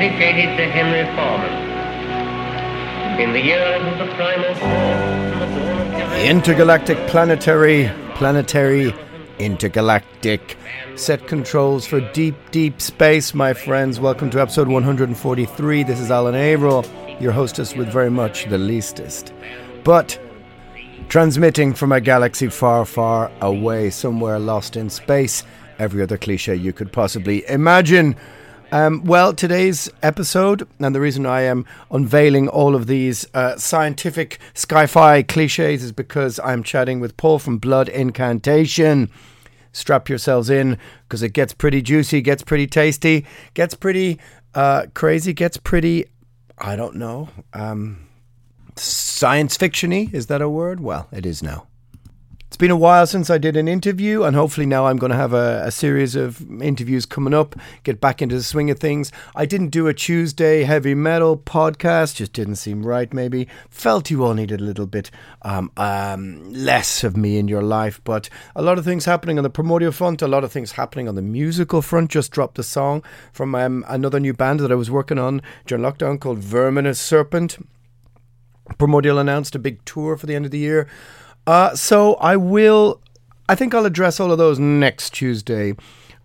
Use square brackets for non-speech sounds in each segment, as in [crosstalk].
dedicated to Henry Foreman. In the years of the primal force, the Intergalactic planetary, planetary, intergalactic. Set controls for deep, deep space, my friends. Welcome to episode 143. This is Alan Averill, your hostess with very much the leastest. But transmitting from a galaxy far, far away, somewhere lost in space. Every other cliche you could possibly imagine. Um, well, today's episode, and the reason I am unveiling all of these uh, scientific sci fi cliches is because I'm chatting with Paul from Blood Incantation. Strap yourselves in because it gets pretty juicy, gets pretty tasty, gets pretty uh, crazy, gets pretty, I don't know, um, science fictiony. Is that a word? Well, it is now. Been a while since I did an interview, and hopefully now I'm going to have a, a, series of interviews coming up, get back into the swing of things. I didn't do a Tuesday heavy metal podcast, just didn't seem right, maybe. Felt you all needed a little bit um, um, less of me in your life, but a lot of things happening on the primordial front, a lot of things happening on the musical front. Just dropped a song from um, another new band that I was working on during lockdown called Verminous Serpent. Primordial announced a big tour for the end of the year. Uh, so I will. I think I'll address all of those next Tuesday.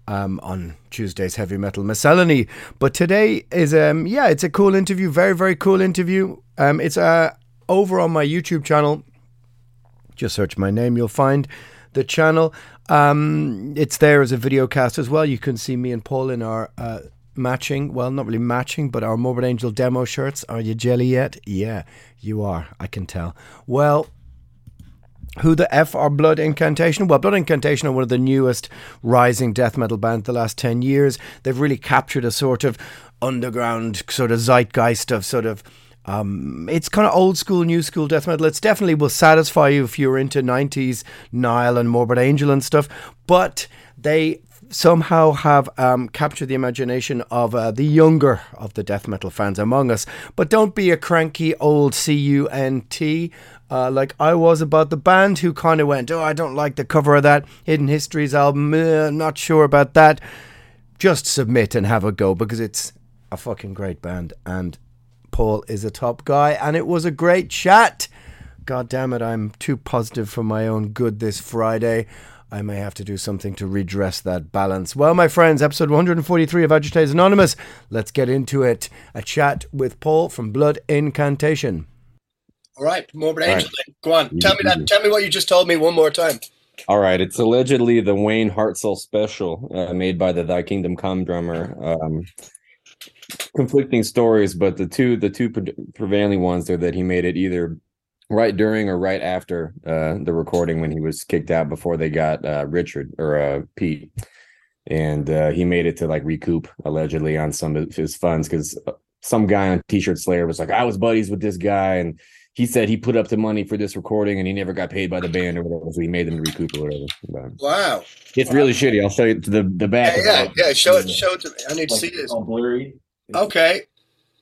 Um, on Tuesday's heavy metal miscellany, but today is um yeah, it's a cool interview, very very cool interview. Um, it's uh over on my YouTube channel. Just search my name, you'll find the channel. Um, it's there as a video cast as well. You can see me and Paul in our uh, matching, well, not really matching, but our Morbid Angel demo shirts. Are you jelly yet? Yeah, you are. I can tell. Well, who the F are Blood Incantation? Well, Blood Incantation are one of the newest rising death metal bands the last 10 years. They've really captured a sort of underground sort of zeitgeist of sort of um, it's kind of old school, new school death metal. It's definitely will satisfy you if you're into 90s Nile and Morbid Angel and stuff. But they somehow have um, captured the imagination of uh, the younger of the death metal fans among us. But don't be a cranky old C U N T. Uh, like I was about the band who kind of went, Oh, I don't like the cover of that Hidden Histories album. Uh, not sure about that. Just submit and have a go because it's a fucking great band. And Paul is a top guy. And it was a great chat. God damn it, I'm too positive for my own good this Friday. I may have to do something to redress that balance. Well, my friends, episode 143 of Agitators Anonymous. Let's get into it. A chat with Paul from Blood Incantation. All right, Morbid Angel. Right. Go on. Tell me that. Tell me what you just told me one more time. All right, it's allegedly the Wayne Hartsell special uh, made by the Thy Kingdom Come drummer. Um, conflicting stories, but the two the two pre- prevailing ones are that he made it either right during or right after uh, the recording when he was kicked out before they got uh, Richard or uh, Pete, and uh, he made it to like recoup allegedly on some of his funds because some guy on T-shirt Slayer was like, I was buddies with this guy and he said he put up the money for this recording and he never got paid by the band or whatever, so he made them recoup or whatever. But wow, it's wow. really shitty. I'll show you the the back. Yeah, yeah, yeah, show it, show it to me. I need to see this. All blurry. Okay,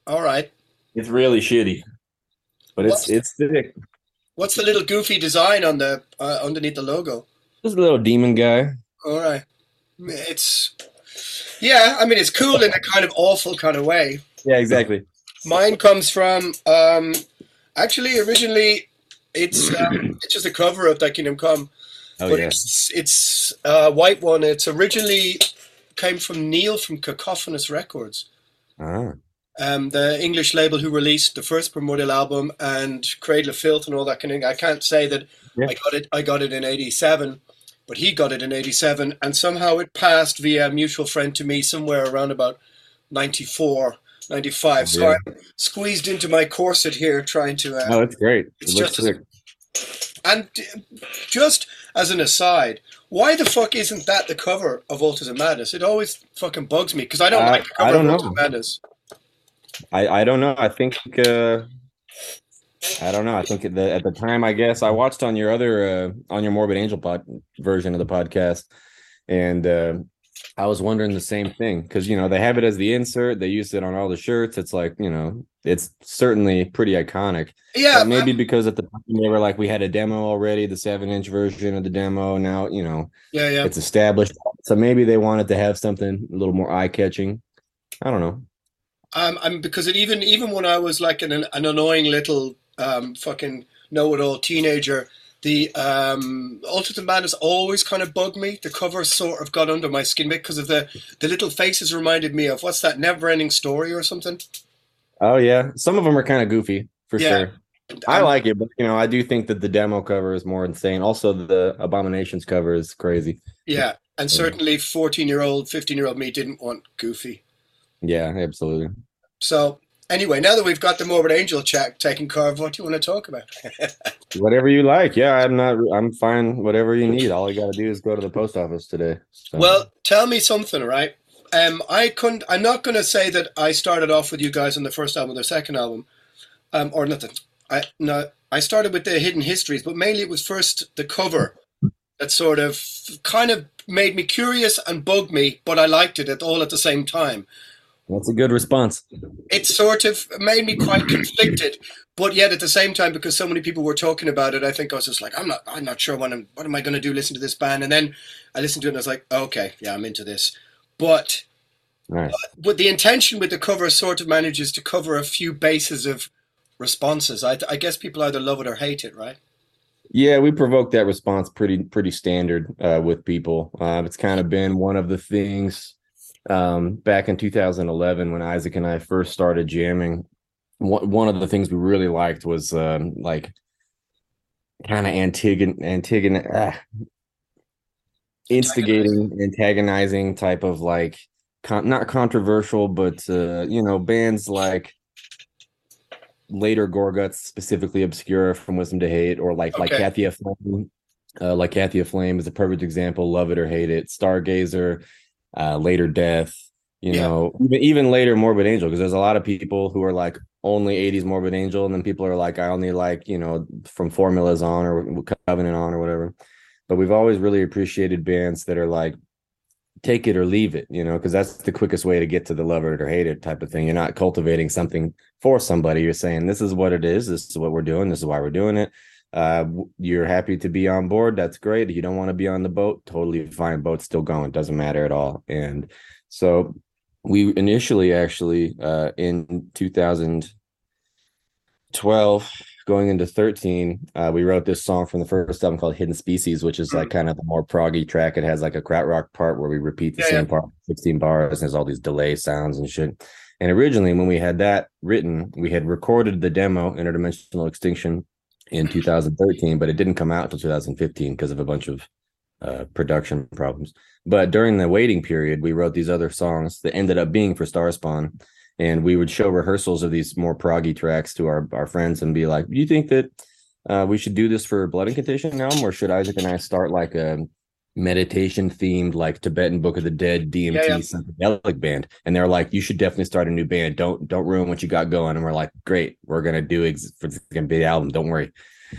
all right. It's really shitty, but it's it's thick. What's the little goofy design on the uh, underneath the logo? Just a little demon guy. All right, it's yeah. I mean, it's cool in a kind of awful kind of way. Yeah, exactly. Mine comes from um, actually originally it's um, it's just a cover of Thy Kingdom Come, Oh but yeah. it's it's a white one. It's originally came from Neil from Cacophonous Records. Ah. Um, the English label who released the first Primordial album and Cradle of Filth and all that kind of thing. I can't say that Yeah. I got it. I got it in '87, but he got it in '87, and somehow it passed via a mutual friend to me somewhere around about '94, '95. So Yeah. I'm squeezed into my corset here, trying to. Uh, Oh, it's great. It's it just- and uh, just as an aside, why the fuck isn't that the cover of Altars of Madness? It always fucking bugs me because I don't I- like the cover I don't of know. of Madness. I, I don't know. I think uh, I don't know. I think at the at the time, I guess I watched on your other uh, on your Morbid Angel pod version of the podcast, and uh, I was wondering the same thing because you know they have it as the insert. They use it on all the shirts. It's like you know it's certainly pretty iconic. Yeah, But maybe um, because at the time they were like we had a demo already, the seven inch version of the demo. Now you know yeah, yeah. it's established, so maybe they wanted to have something a little more eye catching. I don't know. Um, I'm because it even even when I was like an an annoying little um fucking know-it-all teenager, the um Altars of Madness always kind of bugged me. The cover sort of got under my skin because of the the little faces reminded me of what's that Never-Ending Story or something. Oh yeah, some of them are kind of goofy for Yeah. sure. I like it, but you know, I do think that the demo cover is more insane. Also, the Abominations cover is crazy. Yeah, and certainly fourteen-year-old, fifteen-year-old me didn't want Goofy. Yeah, absolutely. So anyway, now that we've got the Morbid Angel chat taken care of, what do you want to talk about? [laughs] Whatever you like. Yeah, I'm not. I'm fine. Whatever you need. All I got to do is go to the post office today. So. Well, tell me something, right? Um, I couldn't. I'm not going to say that I started off with you guys on the first album, their second album, um, or nothing. I no, I started with the Hidden Histories, but mainly it was first the cover that sort of kind of made me curious and bugged me, but I liked it at all at the same time. That's a good response. It sort of made me quite conflicted, but yet at the same time, because so many people were talking about it, I think I was just like, I'm not, I'm not sure what I'm, what am I going to do? Listen to this band, and then I listened to it, and I was like, okay, yeah, I'm into this, but Nice. but the intention with the cover sort of manages to cover a few bases of responses. I, I guess people either love it or hate it, right? Yeah, we provoked that response pretty pretty standard uh, with people. Uh, it's kind of been one of the things um, back in 2011 when Isaac and I first started jamming. One one of the things we really liked was um, like kind of antigon antigon ah, instigating, antagonizing type of like con- not controversial, but uh, you know bands like later Gorguts, specifically obscure from Wisdom to Hate, or like like Okay. Kathy Flame. Uh, like Kathy Flame is a perfect example. Love it or hate it. Stargazer, uh, later Death. You Yeah. know, even even later Morbid Angel, because there's a lot of people who are like only 80s Morbid Angel, and then people are like, I only like you know from Formulas on or Covenant on or whatever. But we've always really appreciated bands that are like take it or leave it, you know, because that's the quickest way to get to the love it or hate it type of thing. You're not cultivating something for somebody. You're saying, this is what it is. This is what we're doing. This is why we're doing it. Uh, you're happy to be on board. That's great. You don't want to be on the boat. Totally fine. Boat's still going. Doesn't matter at all. And so we initially actually uh, in 2012 going into 13 uh, we wrote this song from the first album called hidden species which is like kind of the more proggy track it has like a krautrock part where we repeat the Yeah, same yeah. part 16 bars and there's all these delay sounds and shit and originally when we had that written we had recorded the demo interdimensional extinction in 2013 but it didn't come out until 2015 because of a bunch of uh, production problems but during the waiting period we wrote these other songs that ended up being for starspawn and we would show rehearsals of these more proggy tracks to our, our friends and be like, "Do you think that uh, we should do this for Blood Incantation now? or should Isaac and I start like a meditation themed, like Tibetan Book of the Dead DMT Yeah, yeah. psychedelic band?" And they're like, "You should definitely start a new band. Don't don't ruin what you got going." And we're like, "Great, we're gonna do ex- for it's gonna be the album. Don't worry."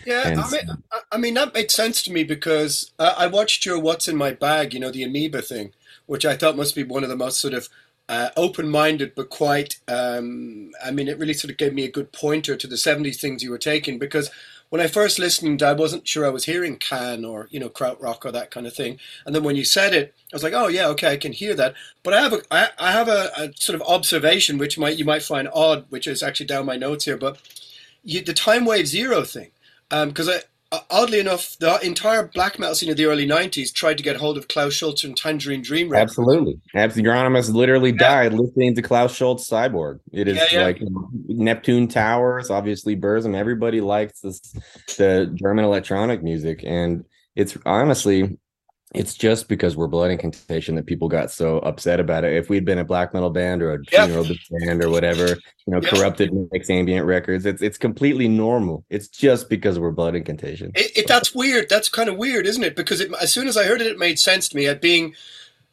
Yeah, And I mean, I- I mean that makes sense to me because uh, I watched your "What's in My Bag," you know, the amoeba thing, which I thought must be one of the most sort of uh, open-minded but quite. Um, I mean, it really sort of gave me a good pointer to the '70s things you were taking because when I first listened, I wasn't sure I was hearing Can or you know krautrock or that kind of thing. And then when you said it, I was like, oh yeah, okay, I can hear that. But I have a I, I have a, a sort of observation which might you might find odd, which is actually down my notes here. But you, the time wave zero thing, because I uh, Uh, oddly enough, the entire black metal scene of the early '90s tried to get hold of Klaus Schulze and Tangerine Dream. Records. Absolutely, absolutely. Euronymous literally yeah. died listening to Klaus Schulze Cyborg. It is yeah, yeah. like Neptune Towers, obviously Burzum. Everybody likes this, the German electronic music, and it's honestly it's just because we're blood incantation that people got so upset about it. If we'd been a black metal band or a yep. funeral band or whatever, you know, yep. corrupted makes ambient records, it's it's completely normal. It's just because we're blood incantation. It, it, that's weird. That's kind of weird, isn't it? Because it, as soon as I heard it, it made sense to me. At being,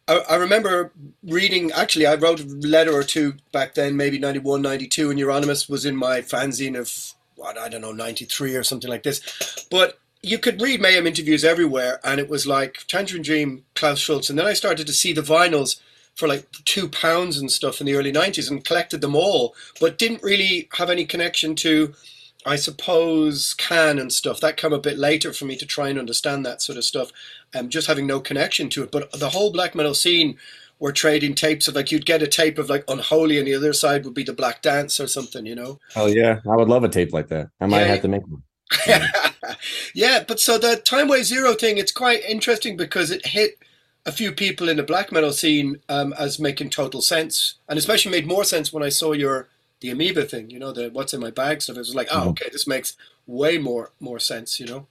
I, I, remember reading. Actually, I wrote a letter or two back then, maybe 91, 92, and Euronymous was in my fanzine of what I don't know, ninety three or something like this. But you could read Mayhem interviews everywhere, and it was like Tangerine Dream, Klaus Schulze, and then I started to see the vinyls for like two pounds and stuff in the early '90s, and collected them all, but didn't really have any connection to, I suppose, Can and stuff. That came a bit later for me to try and understand that sort of stuff, and um, just having no connection to it. But the whole black metal scene were trading tapes of like you'd get a tape of like Unholy, and the other side would be the Black Dance or something, you know. Oh yeah, I would love a tape like that. I might yeah, have to make one. [laughs] yeah, but so the Time Wave Zero thing, it's quite interesting because it hit a few people in the black metal scene um, as making total sense, and especially made more sense when I saw your the amoeba thing. You know, the what's in my bag stuff. It was like, oh, mm-hmm. okay, this makes way more more sense. You know.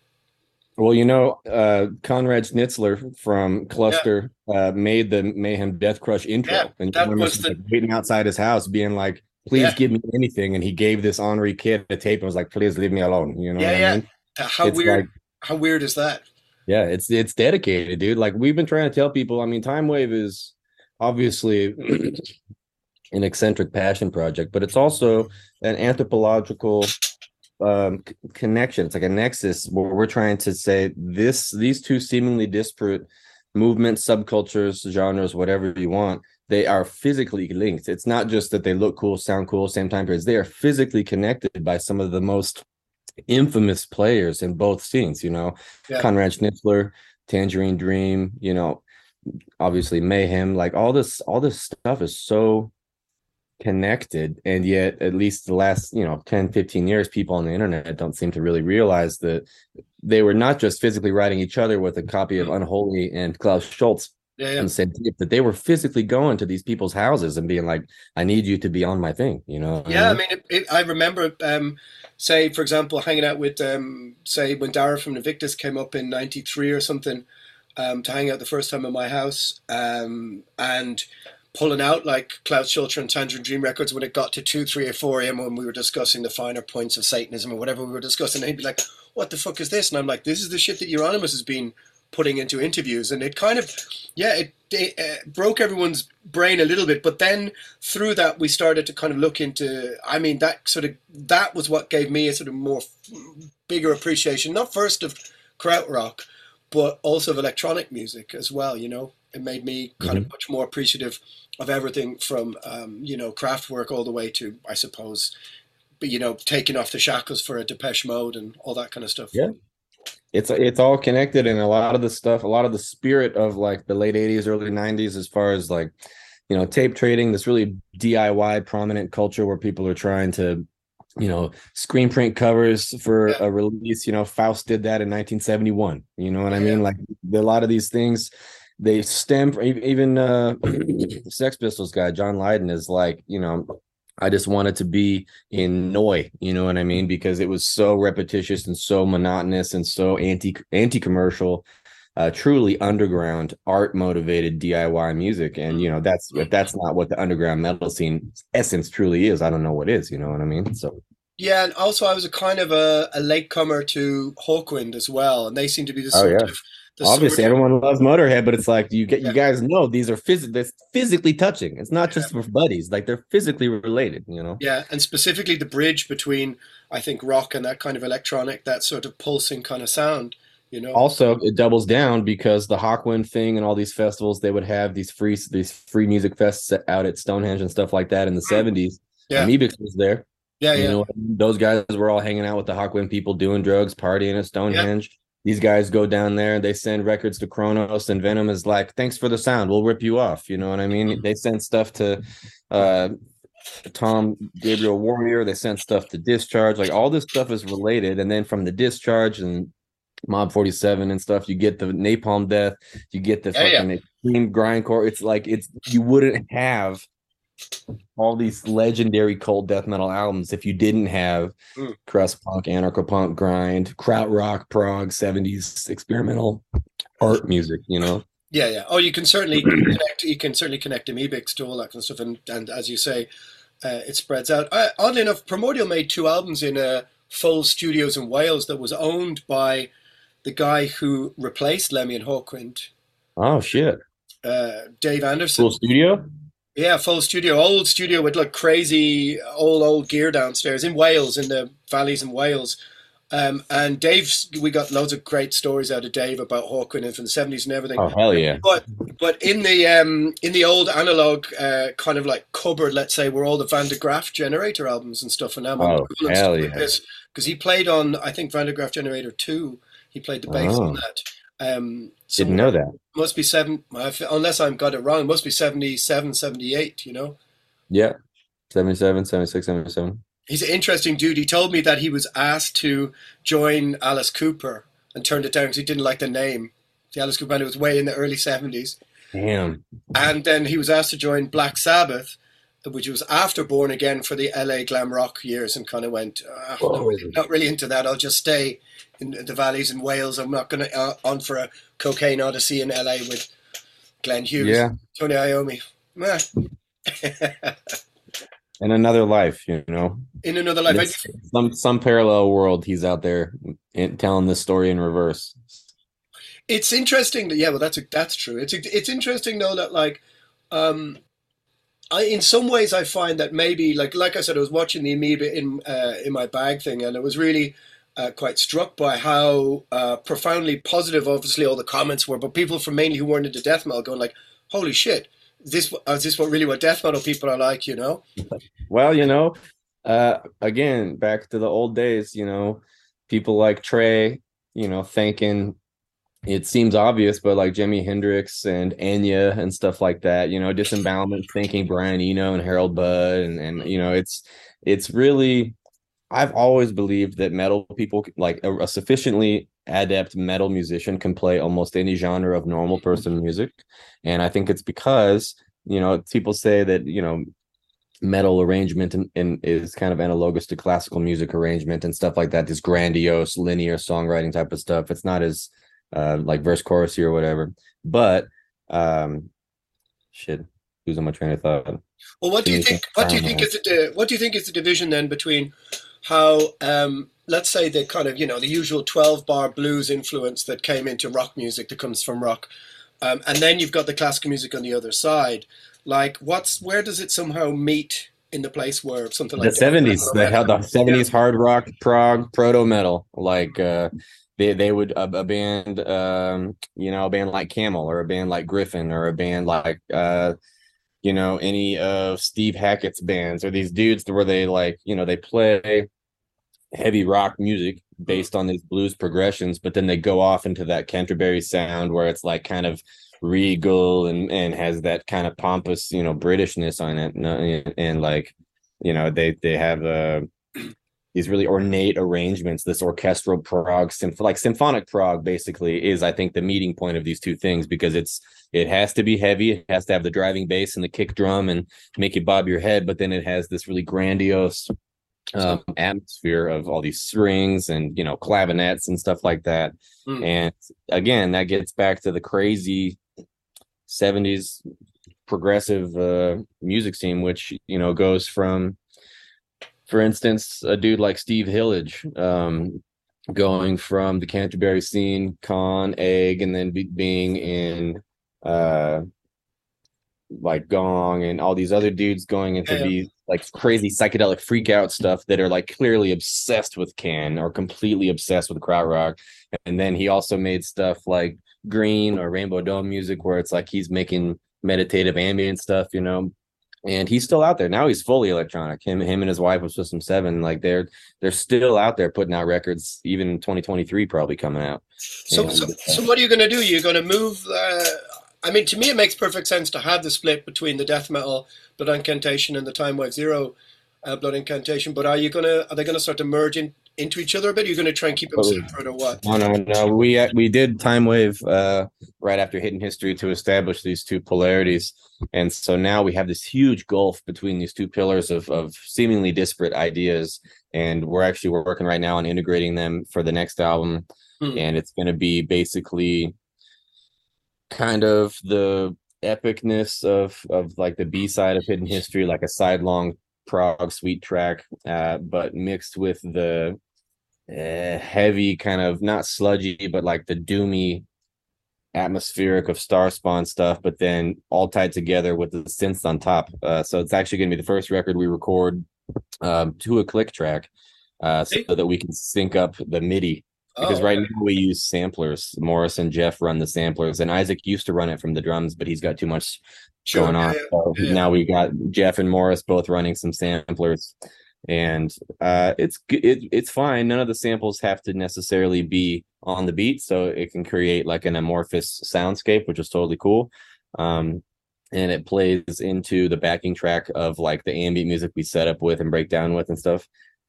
Well, you know, uh, Conrad Schnitzler from Cluster yeah. uh, made the Mayhem Death Crush intro, yeah, and that was the... waiting outside his house, being like, please yeah. give me anything. And he gave this Henri kid a tape and was like, please leave me alone. You know yeah, yeah. I mean? How it's weird. Like, how weird is that? Yeah, it's it's dedicated, dude. Like we've been trying to tell people. I mean, Time Wave is obviously [clears throat] an eccentric passion project, but it's also an anthropological um, connection. It's like a nexus where we're trying to say this: these two seemingly disparate movements, subcultures, genres, whatever you want, they are physically linked. It's not just that they look cool, sound cool, same time periods. They are physically connected by some of the most infamous players in both scenes. You know, yeah. Conrad Schnitzler, Tangerine Dream. You know, obviously Mayhem. Like all this, all this stuff is so connected and yet at least the last you know 10 15 years people on the internet don't seem to really realize that they were not just physically writing each other with a copy of mm-hmm. unholy and klaus schulze yeah, yeah. and said that they were physically going to these people's houses and being like, "I need you to be on my thing," you know. Yeah, I mean, it, it, I remember, um, say, for example, hanging out with, um, say, when Dara from Invictus came up in '93 or something, um, to hang out the first time in my house, um, and pulling out like Klaus Schulze and Tangerine Dream records when it got to two, three, or four a.m. when we were discussing the finer points of Satanism or whatever we were discussing, and he'd be like, "What the fuck is this?" And I'm like, "This is the shit that Euronymous has been." Putting into interviews, and it kind of, yeah, it, it uh, broke everyone's brain a little bit. But then through that, we started to kind of look into. I mean, that sort of that was what gave me a sort of more bigger appreciation, not first of krautrock, but also of electronic music as well. You know, it made me kind mm-hmm. of much more appreciative of everything from um, you know Kraftwerk all the way to, I suppose, you know, taking off the shackles for a Depeche Mode and all that kind of stuff. Yeah, it's it's all connected and a lot of the stuff a lot of the spirit of like the late 80s early 90s as far as like you know tape trading this really diy prominent culture where people are trying to you know screen print covers for yeah. a release you know faust did that in 1971 you know what yeah. i mean like a lot of these things they stem from even uh [clears throat] sex pistols guy john lydon is like you know I just wanted to be in Neu!, you know what I mean? Because it was so repetitious and so monotonous and so anti anti commercial, uh, truly underground art motivated DIY music. And you know that's if that's not what the underground metal scene essence truly is, I don't know what is. You know what I mean? So. Yeah, and also I was a kind of a, a latecomer to Hawkwind as well, and they seem to be the oh, sort oh, yeah. of Obviously, everyone loves Motorhead, but it's like you get you guys know these are phys- physically touching. It's not just for buddies; like they're physically related. You know. Yeah, and specifically the bridge between I think rock and that kind of electronic, that sort of pulsing kind of sound. You know. Also, it doubles down because the Hawkwind thing and all these festivals, they would have these free these free music fests out at Stonehenge and stuff like that in the mm. seventies. Yeah. Amebix was there. Yeah, You yeah. know, those guys were all hanging out with the Hawkwind people, doing drugs, partying at Stonehenge. These guys go down there, and they send records to Cronos, and Venom is like, "Thanks for the sound, we'll rip you off." You know what I mean? They send stuff to uh, Tom Gabriel Warrior. They sent stuff to Discharge. Like all this stuff is related, and then from the Discharge and Mob 47 and stuff, you get the Napalm Death, you get the Yeah, yeah. fucking extreme grindcore. It's like it's you wouldn't have all these legendary cold death metal albums if you didn't have Mm. crust punk, anarcho punk, grind, krautrock, prog, 70s experimental art music, you know. Yeah, yeah. Oh, you can certainly [clears throat] connect. You can certainly connect Amebix to all that kind of stuff, and and as you say, uh, it spreads out. Uh, oddly enough, Primordial made two albums in uh, Foel Studios in Wales that was owned by the guy who replaced Lemmy and Hawkwind, Oh shit. uh, Dave Anderson. Foel studio? Yeah, Foel studio, old studio with like crazy old old gear downstairs in Wales, in the valleys in Wales. Um, and Dave's, we got loads of great stories out of Dave about Hawkwind and from the seventies and everything. Oh hell yeah. But but in the um in the old analog uh, kind of like cupboard, let's say, were all the Van der Graaf Generator albums and stuff, and now Oh, hell yeah. because he played on I think Van der Graaf Generator two. He played the bass on Oh. that. Um, Didn't know that. Must be seven, unless I've got it wrong. Must be 77, 78, You know. Yeah. 77, 76, 77. He's an interesting dude. He told me that he was asked to join Alice Cooper and turned it down because he didn't like the name. The Alice Cooper band it was way in the early seventies. Damn. And then he was asked to join Black Sabbath, which was after Born Again for the LA glam rock years, and kind of went, "Ah, Whoa. not, really, not really into that. I'll just stay in the valleys in Wales. I'm not going to uh, on for a cocaine odyssey in LA with Glenn Hughes, Yeah. Tony Iommi. [laughs] In another life, you know. in another life, some some parallel world he's out there in, telling this story in reverse. it's interesting. That, yeah, well, that's that's true. It's it's interesting though that like, um, I in some ways I find that maybe like like I said, I was watching the amoeba in uh, in my bag thing, and I was really uh, quite struck by how uh, profoundly positive, obviously, all the comments were. But people from mainly who weren't into death metal going like, "Holy shit, this is this what really what death metal people are like?" You know? Well, you know, uh again, back to the old days, you know, people like Trey, you know, thanking it seems obvious, but like Jimi Hendrix and Enya and stuff like that, you know, disembowelment thinking Brian Eno and Harold Budd and and you know, it's it's really I've always believed that metal people like a, a sufficiently adept metal musician can play almost any genre of normal person music. And I think it's because, you know, people say that, you know, metal arrangement and, and is kind of analogous to classical music arrangement and stuff like that this grandiose linear songwriting type of stuff it's not as uh like verse chorus or whatever. But um shit losing my train of thought. Well, what do you think? What do you think is the what do you think is the division then between how, um, let's say, the kind of you know the usual twelve bar blues influence that came into rock music that comes from rock, um, and then you've got the classical music on the other side. Like, what's where does it somehow meet in the place where something like the 70s they had the 70s hard rock prog proto metal like uh they they would a, a band um you know a band like camel or a band like gryphon or a band like uh you know any of steve hackett's bands or these dudes where they like you know they play heavy rock music based on these blues progressions but then they go off into that canterbury sound where it's like kind of regal and and has that kind of pompous you know britishness on it and, and like you know they they have uh these really ornate arrangements this orchestral prog symph- like symphonic prog basically is i think the meeting point of these two things because it's it has to be heavy it has to have the driving bass and the kick drum and make you bob your head but then it has this really grandiose um, atmosphere of all these strings and you know clavinets and stuff like that Mm. and again that gets back to the crazy 70s progressive uh music scene which you know goes from for instance a dude like steve hillage um going from the canterbury scene khan egg and then be, being in uh like gong and all these other dudes going into Yeah, these like crazy psychedelic freak out stuff that are like clearly obsessed with can or completely obsessed with krautrock. And then he also made stuff like green or rainbow dome music where it's like he's making meditative ambient stuff you know and he's still out there now. He's fully electronic. Him, him, and his wife with System Seven, like they're they're still out there putting out records. Even 2023 probably coming out. So, And, so, uh, so what are you going to do? You're going to move. Uh, I mean, to me, it makes perfect sense to have the split between the death metal Blood Incantation and the Time Wave Zero uh, Blood Incantation. But are you to? Are they to start to merge in, into each other a bit? Are you to try and keep them separate or what? No, no, no. We uh, we did Time Wave uh, right after Hidden History to establish these two polarities, and so now we have this huge gulf between these two pillars of of seemingly disparate ideas, and we're actually working right now on integrating them for the next album, Hmm. and it's going to be basically kind of the epicness of of like the B side of Hidden History, like a sidelong prog suite track, uh, but mixed with the uh, heavy kind of not sludgy, but like the doomy atmospheric of Star Spawn stuff, but then all tied together with the synths on top. Uh, so it's actually going to be the first record we record um, to a click track, uh, so that we can sync up the MIDI. Because Oh, right okay. now we use samplers. Morris and Jeff run the samplers, and Isaac used to run it from the drums, but he's got too much Sure, going on. So yeah. now we got Jeff and Morris both running some samplers, and uh, it's it, it's fine. None of the samples have to necessarily be on the beat, so it can create like an amorphous soundscape, which is totally cool. Um, and it plays into the backing track of like the ambient music we set up with and break down with and stuff.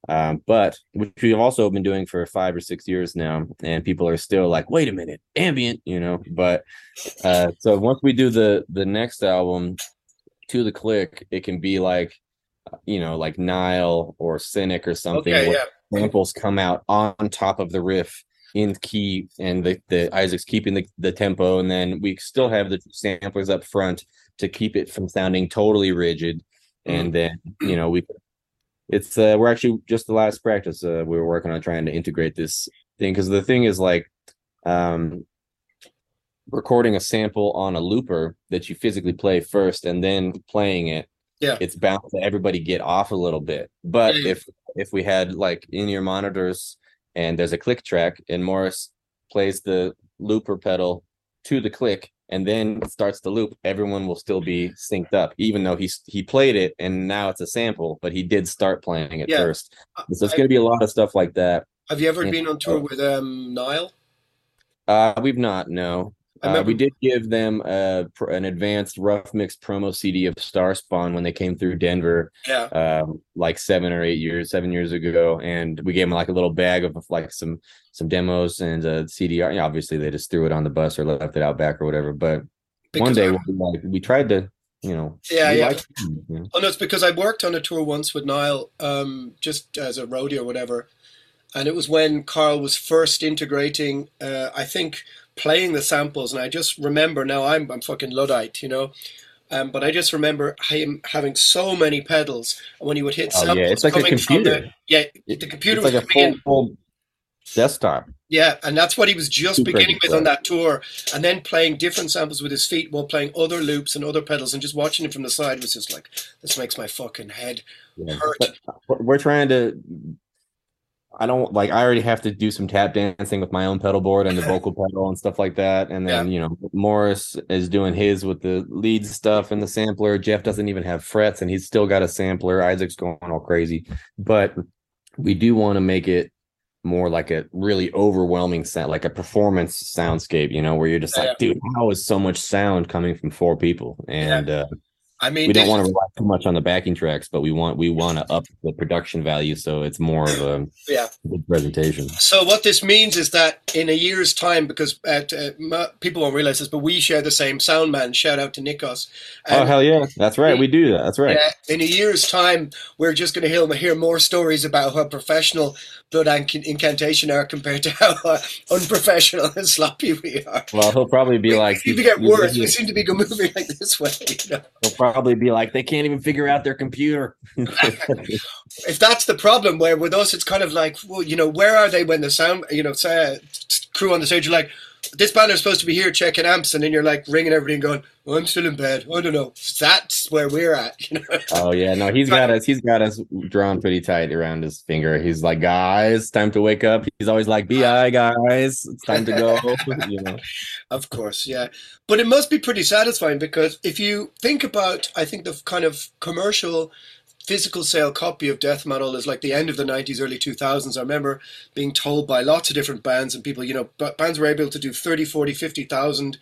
Um, but which we've also been doing for five or six years now, and people are still like, "Wait a minute, ambient," you know. But uh, so once we do the the next album, to the click, it can be like, you know, like Nile or Cynic or something. Okay, where yeah. samples come out on top of the riff in key, and the the Isaac's keeping the the tempo, and then we still have the samplers up front to keep it from sounding totally rigid, and then you know we it's uh we're actually just the last practice uh we were working on trying to integrate this thing because the thing is like um recording a sample on a looper that you physically play first and then playing it Yeah. it's bound to everybody get off a little bit but Yeah, yeah. if if we had like in your monitors and there's a click track and morris plays the looper pedal to the click and then starts the loop everyone will still be synced up even though he's he played it and now it's a sample but he did start playing it Yeah. first so it's going to be a lot of stuff like that Have you ever Yeah. been on tour with um, Nile? uh we've not no Uh, we did give them a, an advanced rough mix promo cd of star spawn when they came through denver Yeah. um like seven or eight years seven years ago and we gave them like a little bag of like some some demos and a cdr yeah, obviously they just threw it on the bus or left it out back or whatever but one day I- we'll like we tried to you know Yeah, yeah. them, you know. Oh no, it's because I worked on a tour once with Nile, um, just as a roadie or whatever, and it was when Karl was first integrating. Uh, I think playing the samples, and I just remember now I'm I'm fucking luddite, you know. Um, but I just remember him having so many pedals, and when he would hit Oh, yeah, it's like a from the computer. yeah, the computer it's was like a full, full desktop Yeah, and that's what he was just Super beginning with on that tour, and then playing different samples with his feet while playing other loops and other pedals, and just watching him from the side was just like, this makes my fucking head Yeah. hurt. But we're trying to I don't like I already have to do some tap dancing with my own pedal board and the [laughs] vocal pedal and stuff like that. And then, you know, Morris is doing his with the lead stuff and the sampler. Jeff doesn't even have frets and he's still got a sampler. Isaac's going all crazy. But we do want to make it more like a really overwhelming sound, like a performance soundscape, you know, where you're just Yeah, like, dude, how is so much sound coming from four people? And uh I mean, we don't want to rely too much on the backing tracks, but we want we want to up the production value so it's more of a yeah. good presentation. So what this means is that in a year's time, because uh, uh, people won't realize this, but we share the same sound man. Shout out to Nikos. oh Um, hell yeah, that's right. We do that. That's right. In a year's time, we're just going to hear, hear more stories about how professional blood inc- incantation are compared to how uh, unprofessional and sloppy we are. Well, he'll probably be We like, to get worse. you- We seem to be moving like this way. You know? Probably be like, they can't even figure out their computer. If that's the problem, where with us it's kind of like, well, you know, where are they when the sound, you know, say, crew on the stage are like, this band is supposed to be here checking amps, and then you're like ringing everybody and going, oh, "I'm still in bed. I don't know." That's where we're at. [laughs] You know? Oh yeah, no, he's got us. He's got us drawn pretty tight around his finger. He's like, guys, time to wake up. He's always like, "Bi, guys, it's time to go." [laughs] you know. Of course, yeah. But it must be pretty satisfying because if you think about, I think the kind of commercial physical sale copy of death metal is like the end of the 90s early 2000s i remember being told by lots of different bands and people you know bands were able to do 30 40 50,000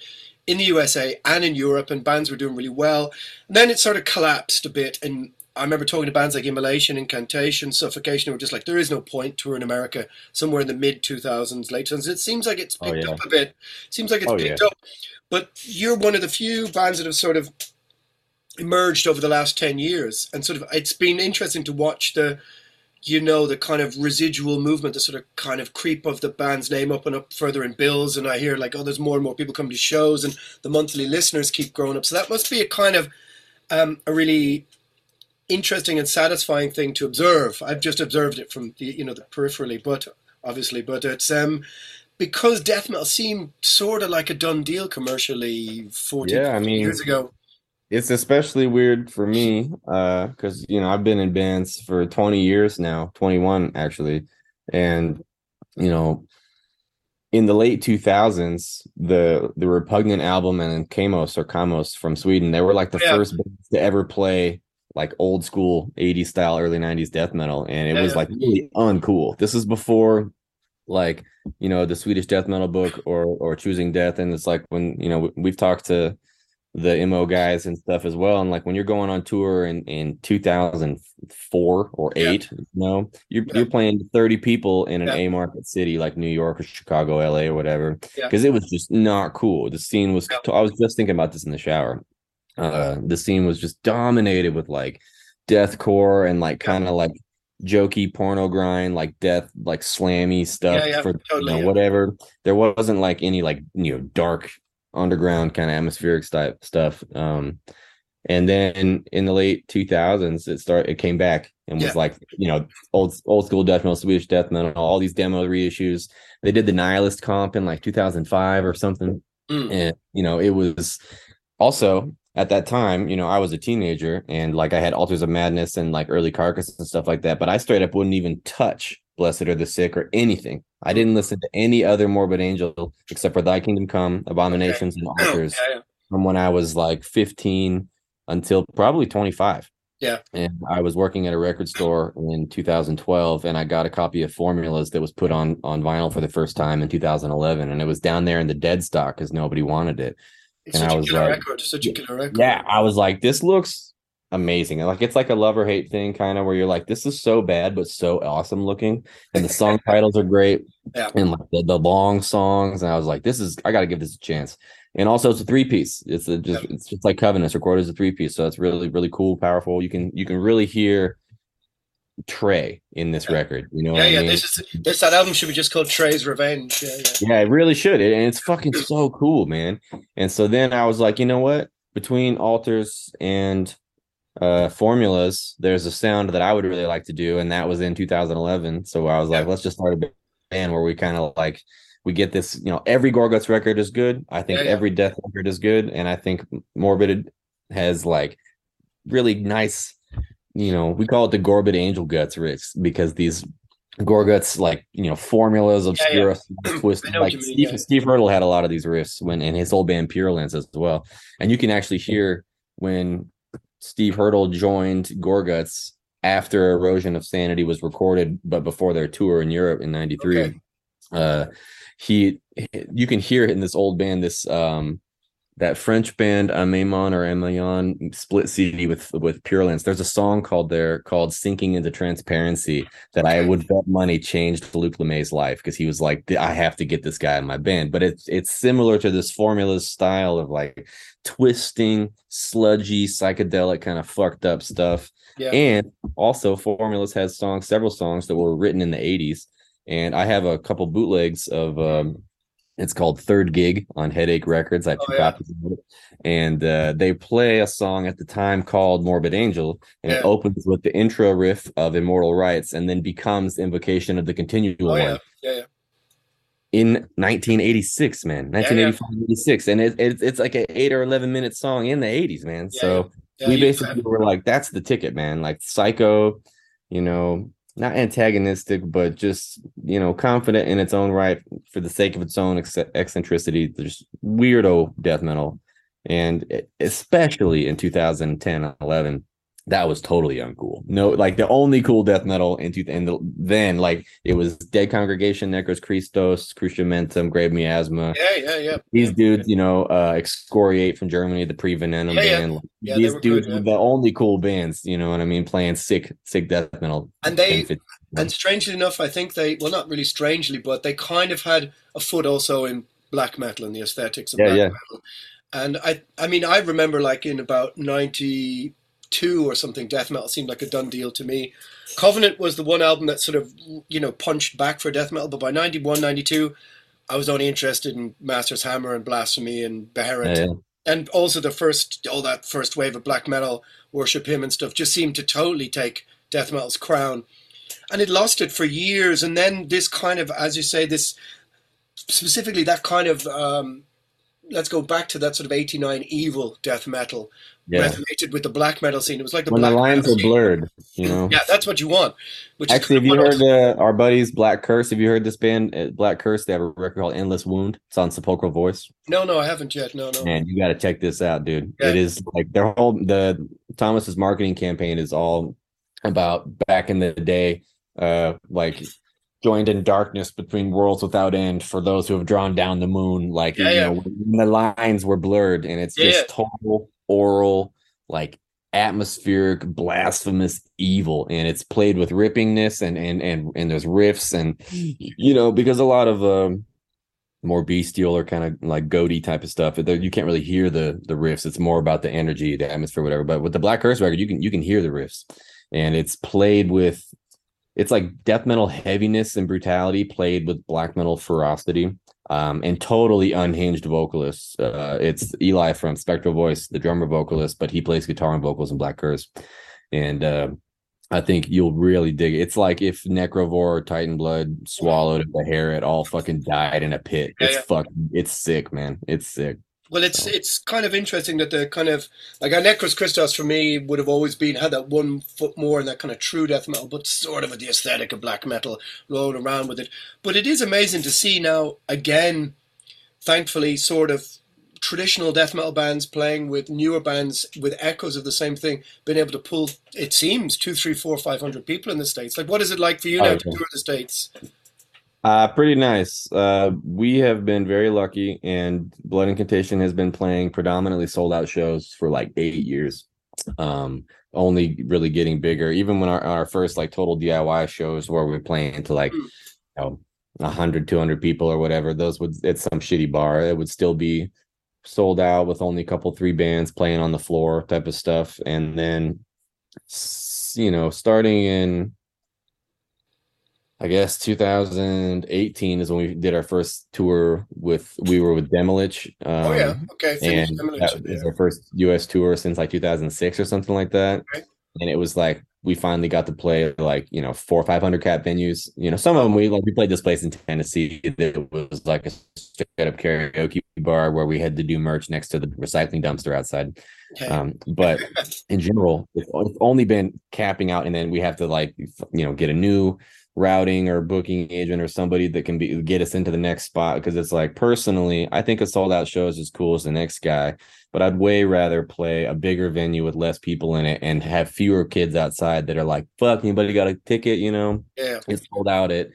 in the USA and in Europe and bands were doing really well and then it sort of collapsed a bit and I remember talking to bands like Immolation, Incantation, Suffocation, who were just like, there is no point to in America somewhere in the mid 2000s, late 2000s. It seems like it's Oh, picked yeah. up a bit. seems like it's Oh, picked yeah. up. But you're one of the few bands that have sort of emerged over the last 10 years. And sort of it's been interesting to watch the you know the kind of residual movement the sort of kind of creep of the band's name up and up further in bills. And i hear like oh there's more and more people coming to shows and the monthly listeners keep growing up. So that must be a kind of um, a really interesting and satisfying thing to observe. I've just observed it from the you know the peripherally but obviously but it's um because death metal seemed sort of like a done deal commercially 40 Yeah, I mean- years ago It's especially weird for me, uh, because you know I've been in bands for 20 years now, 21 actually, and you know, in the late 2000s, the the Repugnant album and Kaamos or Kaamos from Sweden, they were like the Yeah. first bands to ever play like old school 80s style, early 90s death metal, and it Yeah, was like really uncool. This is before like you know the Swedish death metal book or or Choosing Death, and it's like when you know we've talked to the mo guys and stuff as well and like when you're going on tour in in 2004 or Yeah. 8 you know you're, Yeah. you're playing 30 people in an Yeah. a market city like new york or chicago la or whatever because it was just not cool the scene was i was just thinking about this in the shower uh the scene was just dominated with like deathcore and like kind of like jokey porno grind like death like slammy stuff Yeah, yeah, for you know, yeah. whatever there wasn't like any like you know dark underground kind of atmospheric type stuff um and then in the late 2000s it started it came back and was Yeah. like you know old old school death metal swedish death metal all these demo reissues they did the nihilist comp in like 2005 or something Mm. and you know it was also at that time you know i was a teenager and like i had altars of madness and like early carcass and stuff like that but i straight up wouldn't even touch blessed are the sick or anything i didn't listen to any other morbid angel except for thy kingdom come abominations and altars from when i was like 15 until probably 25 Yeah. and i was working at a record store in 2012 and i got a copy of formulas that was put on on vinyl for the first time in 2011 and it was down there in the dead stock because nobody wanted it It's And such I a was killer like- record. Such a killer record. yeah, I was like, this looks amazing. Like it's like a love or hate thing, kind of where you're like, this is so bad but so awesome looking, and the song [laughs] titles are great, Yeah. and like the, the long songs. And I was like, this is I got to give this a chance. And also, it's a three piece. It's a just it's just like Covenants recorded as a three piece, so it's really really cool, powerful. You can you can really hear Trey in this Yeah. record. You know, yeah, what I yeah. mean? This is this that album should be just called Trey's Revenge. Yeah, yeah. Yeah, it really should. And it's fucking so cool, man. And so then I was like, you know what? Between altars and uh formulas, there's a sound that I would really like to do, and that was in 2011. So I was like, Yeah. let's just start a band where we kind of like we get this, you know, every Gorguts record is good. I think Yeah, yeah. every Death record is good, and I think Morbid has like really nice, you know, we call it the Gorbid Angel Guts riffs because these Gorguts like you know formulas obscure [clears throat] [clears throat] I know like mean, Steve, yeah. Steve Hurdle had a lot of these riffs when in his old band Purulence as well and you can actually hear when Steve Hurdle joined Gorguts after Erosion of Sanity was recorded but before their tour in Europe in 93 Okay. uh he you can hear it in this old band this um that French band Amemon or Emayon split CD with with Pure. There's a song called there called "Sinking into Transparency" that I would bet money changed Luc Lemay's life because he was like, I have to get this guy in my band. But it's it's similar to this formula style of like twisting, sludgy, psychedelic kind of fucked up stuff. Yeah. And also, Formulas has songs, several songs that were written in the 80s. And I have a couple bootlegs of um it's called Third Gig on Headache Records. I have Oh, yeah. copies of it. And uh, they play a song at the time called Morbid Angel, and it opens with the intro riff of Immortal Rites and then becomes Invocation of the Continual Oh One. yeah, yeah, yeah. in 1986, man, 1985, 86, and it, it, it's like an eight or 11 minute song in the 80s, man. Yeah, so Yeah, we basically were like, that's the ticket, man. Like Psycho, you know, not antagonistic, but just you know, confident in its own right for the sake of its own ex- eccentricity. There's weirdo death metal, and especially in 2010, 11. That was totally uncool. No, like the only cool death metal in two, and the, then like it was Dead Congregation, Necros Christos, Cruciamentum, Grave Miasma Yeah, yeah, yeah. these dudes, you know, uh excoriate from Germany, the pre-venom Yeah, yeah. band. Yeah, these dudes good, yeah. the only cool bands, you know what I mean, playing sick, sick death metal. And they- 10, 15. And strangely enough, I think they well, not really strangely, but they kind of had a foot also in black metal and the aesthetics of Yeah, black yeah. metal. And I, I mean, I remember like in about '92 or something, death metal seemed like a done deal to me. Covenant was the one album that sort of you know punched back for death metal, but by '91, '92, I was only interested in Master's Hammer and Blasphemy and Beherit yeah. and also the first all that first wave of black metal worship him and stuff just seemed to totally take death metal's crown and it lost it for years and then this kind of as you say this specifically that kind of um, let's go back to that sort of 89 evil death metal Yeah. resonated with the black metal scene it was like the When the lines are scene. blurred, you know. yeah that's what you want which Actually, have you kind of what heard uh, our buddies Black Curse? Have you heard this band, uh, Black Curse? They have a record called Endless Wound. It's on Sepulchral Voice. no no I haven't yet no no Man, you got to check this out, dude. Yeah. It is like their whole the Thomas's marketing campaign is all about back in the day, uh, like joined in darkness between worlds without end for those who have drawn down the moon. Like Yeah, you yeah. know, when the lines were blurred, and it's Yeah, just total oral, like atmospheric, blasphemous evil, and it's played with rippingness and and and and there's riffs and you know because a lot of um more bestial or kind of like goaty type of stuff. You can't really hear the the riffs. It's more about the energy, the atmosphere, whatever. But with the Black Curse record, you can you can hear the riffs, and it's played with. It's like death metal heaviness and brutality played with black metal ferocity, um, and totally unhinged vocalists. Uh, it's Eli from Spectral Voice, the drummer vocalist, but he plays guitar and vocals in Black Curse, and uh, I think you'll really dig it. It's like if Necrovore or Teitanblood swallowed the hair, it all fucking died in a pit. Yeah, it's yeah. fucking, it's sick, man. It's sick. Well, it's it's kind of interesting that the kind of like our Necros Christos for me would have always been had that one foot more in that kind of true death metal, but sort of with the aesthetic of black metal rolling around with it. But it is amazing to see now again, thankfully, sort of traditional death metal bands playing with newer bands with echoes of the same thing, being able to pull. It seems two, three, four, five hundred people in the states. Like, what is it like for you now to tour the states? Uh, pretty nice. Uh, we have been very lucky, and Blood Incantation has been playing predominantly sold out shows for like eight years. Um, only really getting bigger. Even when our, our first like total DIY shows where we're playing to like, you know, 100, 200 people or whatever, those would, it's some shitty bar. It would still be sold out with only a couple, three bands playing on the floor type of stuff. And then, you know, starting in, I guess 2018 is when we did our first tour with we were with Demilich. Um, oh yeah, okay. Finnish and was yeah. our first US tour since like 2006 or something like that. Okay. And it was like we finally got to play like you know four or five hundred cap venues. You know, some of them we like we played this place in Tennessee that was like a straight up karaoke bar where we had to do merch next to the recycling dumpster outside. Okay. Um, but [laughs] in general, it's it's only been capping out, and then we have to like you know get a new routing or booking agent or somebody that can be get us into the next spot because it's like personally, I think a sold out show is as cool as the next guy, but I'd way rather play a bigger venue with less people in it and have fewer kids outside that are like, fuck, anybody got a ticket, you know? yeah. It's sold out at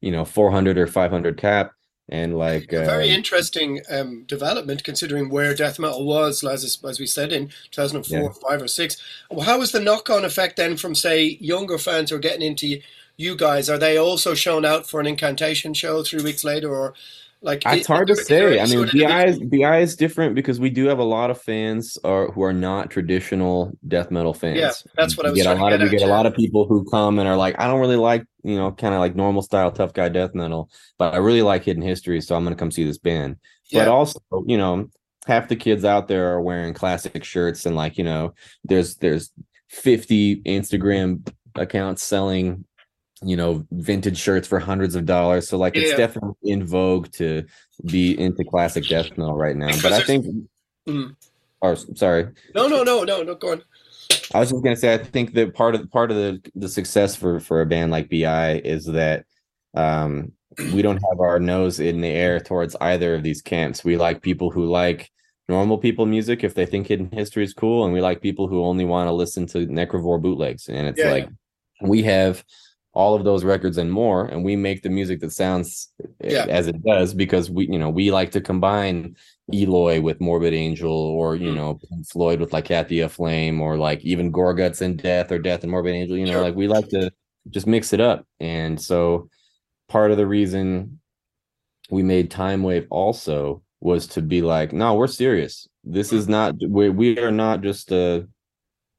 you know 400 or 500 cap and like a very uh, interesting um, development considering where death metal was, as, as we said, in 2004, Yeah. 5 or 6. Well, how was the knock on effect then from, say, younger fans who are getting into you guys? Are they also shown out for an incantation show three weeks later? Or like It's hard to say. I mean, BI is? BI is different because we do have a lot of fans are who are not traditional death metal fans. Yeah, that's what I was get a lot of get we get a lot of people who come and are like, I don't really like you know kind of like normal style tough guy death metal, but I really like Hidden History, so I'm gonna come see this band. Yeah. But also, you know, half the kids out there are wearing classic shirts and like you know, there's there's 50 Instagram accounts selling you know, vintage shirts for hundreds of dollars. So like it's definitely in vogue to be into classic death metal right now. Because But I think Mm. or sorry. No, no, no, no, no. Go on. I was just gonna say I think that part of part of the the success for for a band like BI is that um we don't have our nose in the air towards either of these camps. We like people who like normal people music if they think hidden history is cool, and we like people who only want to listen to Necrovore bootlegs. And it's Yeah, like we have all of those records and more, and we make the music that sounds Yeah. as it does because we you know we like to combine Eloy with Morbid Angel, or you Mm. know Pink Floyd with like Kathia Flame, or like even Gorguts and Death, or Death and Morbid Angel. You know, Sure. like we like to just mix it up, and so part of the reason we made Time Wave also was to be like, no, we're serious. This is not we we are not just a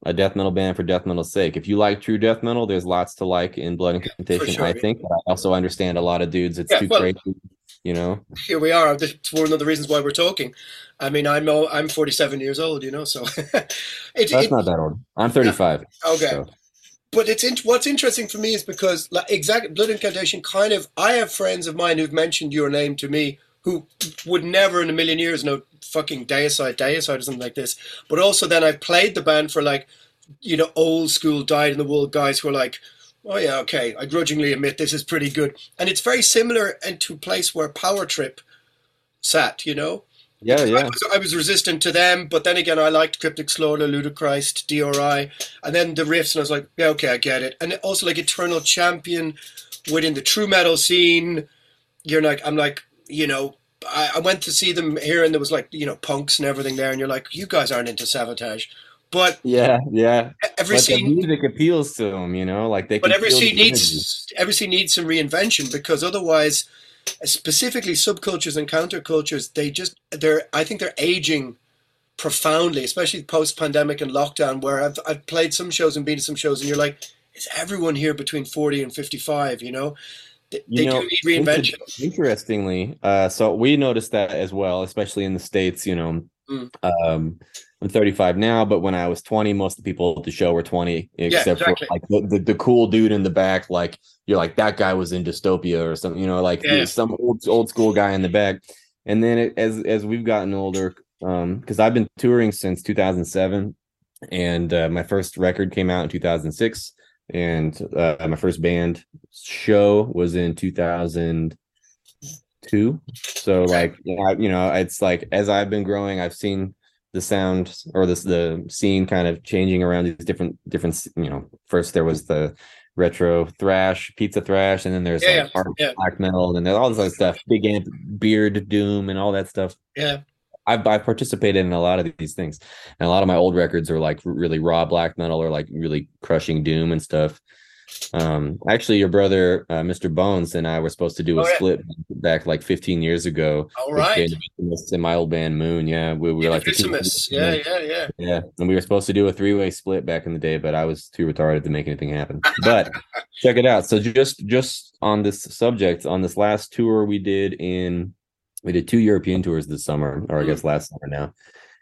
a death metal band for death metal's sake. If you like true death metal, there's lots to like in Blood Incantation, sure, I yeah. think. But I also understand a lot of dudes, it's Yeah, too well- crazy, you know. Here we are. It's one of the reasons why we're talking. I mean, I'm I'm 47 years old, you know, so [laughs] it, That's it, not that old. I'm 35. Okay. so. but it's in, what's interesting for me is because like, exactly blood incantation kind of i have friends of mine who've mentioned your name to me who would never in a million years know fucking deicide deicide or something like this but also then i've played the band for like you know old school died in the wool guys who are like oh yeah okay i grudgingly admit this is pretty good and it's very similar and to a place where power trip sat you know Yeah, I yeah. was, I was resistant to them, but then again, I liked Cryptic Slaughter, Ludachrist, DRI, and then the riffs, and I was like, yeah, okay, I get it. And also like Eternal Champion within the true metal scene. You're like, I'm like, you know, I, I went to see them here, and there was like, you know, punks and everything there, and you're like, you guys aren't into Sabotage, but Yeah, yeah. every but the scene, music appeals to them, you know, like they. but every scene the energy. needs every scene needs some reinvention because otherwise specifically subcultures and countercultures they just they're i think they're aging profoundly especially post-pandemic and lockdown where i've, I've played some shows and been to some shows and you're like is everyone here between 40 and 55 you know they, You know, do need reinvention interestingly, uh, so we noticed that as well, especially in the states. You know, Mm. um, I'm 35 now, but when I was 20, most of the people at the show were 20, except exactly. for like the, the, the cool dude in the back. Like you're like that guy was in Dystopia or something. You know, like Yeah. some old old school guy in the back. And then it, as as we've gotten older, um, because I've been touring since 2007, and uh, my first record came out in 2006 and uh, my first band show was in 2002 so like you know it's like as i've been growing i've seen the sound or this the scene kind of changing around these different different you know first there was the retro thrash pizza thrash and then there's Yeah, like yeah. black metal and then there's all this other stuff big amp beard doom and all that stuff. Yeah I've, I've participated in a lot of these things. And a lot of my old records are like really raw black metal or like really crushing doom and stuff. Um actually your brother uh, mr bones and i were supposed to do a Oh, yeah. split back like 15 years ago. All right. And my old band moon. Yeah we, we were like yeah yeah yeah. Yeah and we were supposed to do a three-way split back in the day but i was too retarded to make anything happen. But [laughs] check it out. So just just on this subject on this last tour we did in we did two european tours this summer or i Mm. guess last summer now.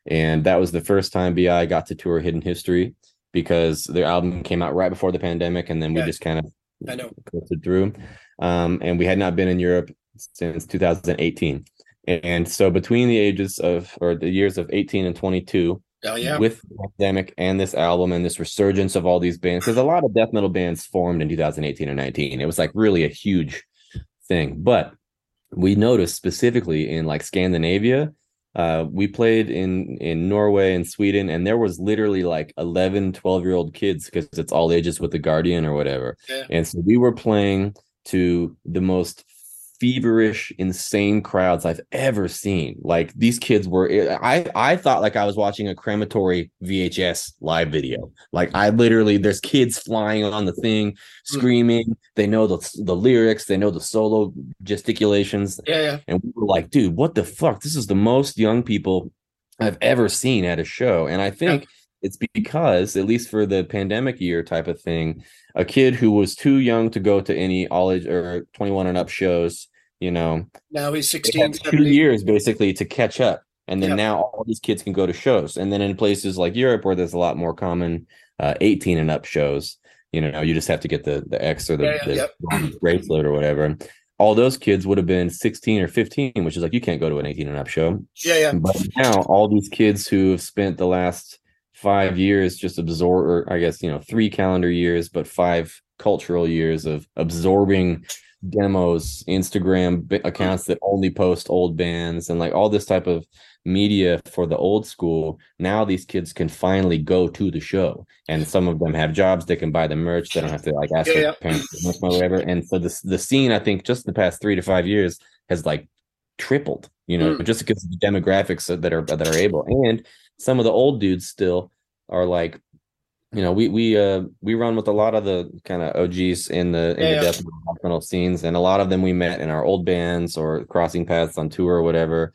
And that was the first time bi got to tour hidden history because their album came out right before the pandemic and then we Yeah. just kind of i know. coasted through. Um and we had not been in europe since 2018 and so between the ages of or the years of 18 and 22 oh yeah. with the pandemic and this album and this resurgence of all these bands because a lot of death metal bands formed in 2018 and 19 it was like really a huge thing. But we noticed specifically in like scandinavia uh we played in in norway and sweden and there was literally like 11 12 year old kids because it's all ages with the guardian or whatever Yeah. and so we were playing to the most feverish insane crowds i've ever seen. Like these kids were eh, i i thought like i was watching a crematory vhs live video. Like i literally there's kids flying on the thing hmm. screaming. They know the the lyrics they know the solo gesticulations. Yeah yeah. And we were like dude what the fuck? This is the most young people i've ever seen at a show. And i think it's because at least for the pandemic year type of thing a kid who was too young to go to any all age or 21 and up shows you know now he's 16 had two years basically to catch up and then Yeah. now all these kids can go to shows and then in places like europe where there's a lot more common uh, 18 and up shows You know, you just have to get the the X or the, Yeah, yeah, the bracelet or whatever. All those kids would have been 16 or 15, which is like you can't go to an 18 and up show. Yeah, yeah. But now all these kids who have spent the last five years just absorb, or I guess you know, three calendar years, but five cultural years of absorbing demos, Instagram accounts that only post old bands, and like all this type of media for the old school. Now these kids can finally go to the show, and some of them have jobs. They can buy the merch. They don't have to like ask Yeah, their yeah. parents or whatever. And so this the scene, I think, just the past three to five years has like tripled. You know, Mm. just because of the demographics that are that are able, and some of the old dudes still are like you know, we we uh we run with a lot of the kind of OGs in the in Yeah, the death metal scenes, and a lot of them we met in our old bands or crossing paths on tour or whatever,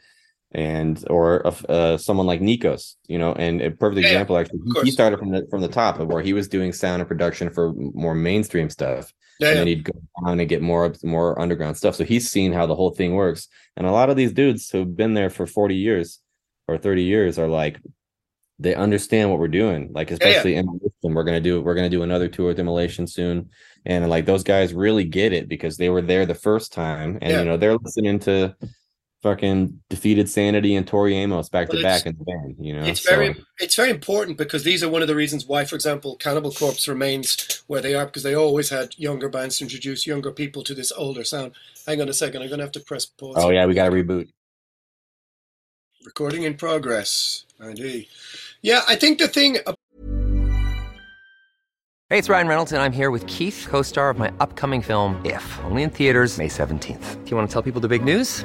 and or uh, someone like Nikos, you know, and a perfect Yeah, example actually, he- he started from the from the top of where he was doing sound and production for more mainstream stuff, Yeah, and then he'd go on and get more more underground stuff. So he's seen how the whole thing works, and a lot of these dudes who've been there for forty years or thirty years are like they understand what we're doing like especially yeah. especially Immolation. we're gonna do we're gonna do another tour with immolation soon and like those guys really get it because they were there the first time and Yeah. you know they're listening to fucking defeated sanity and tori amos back Well, to back in the band you know It's So- very it's very important because these are one of the reasons why, for example, Cannibal Corpse remains where they are because they always had younger bands to introduce younger people to this older sound. Hang on a second, I'm gonna have to press pause. oh yeah we gotta reboot Recording in progress. Indeed. Yeah, I think the thing Hey, it's Ryan Reynolds, and I'm here with Keith, co star of my upcoming film, If, only in theaters, May 17th. Do you want to tell people the big news?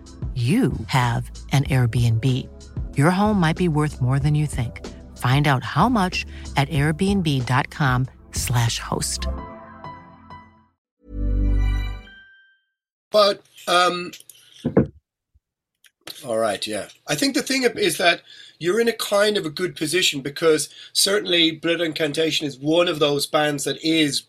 you have an Airbnb. Your home might be worth more than you think. Find out how much at airbnb.com/slash host. But um, all right, yeah. I think the thing is that you're in a kind of a good position because certainly Blood Incantation is one of those bands that is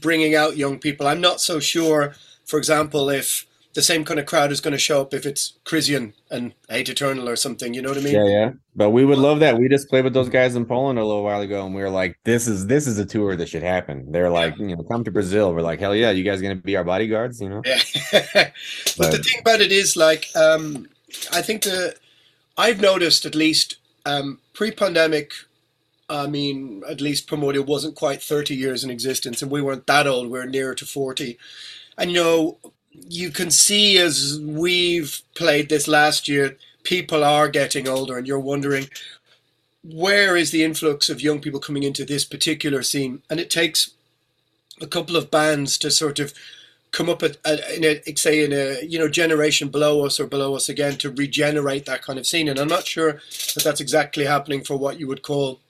bringing out young people. I'm not so sure, for example, if the same kind of crowd is going to show up if it's Krisiun and Hate Eternal or something. You know what I mean? yeah yeah but we would love that we just played with those guys in poland a little while ago and we were like this is this is a tour that should happen they're like you know come to brazil we're like hell yeah you guys gonna be our bodyguards you know Yeah. [laughs] but the thing about it is, like, um, I think the I've noticed at least um, pre-pandemic. I mean, at least Primordial wasn't quite 30 years in existence, and we weren't that old. We are nearer to 40. And you know, you can see as we've played this last year, people are getting older, and you're wondering where is the influx of young people coming into this particular scene? And it takes a couple of bands to sort of come up at, at in a say in a you know generation below us or below us again to regenerate that kind of scene. And I'm not sure that that's exactly happening for what you would call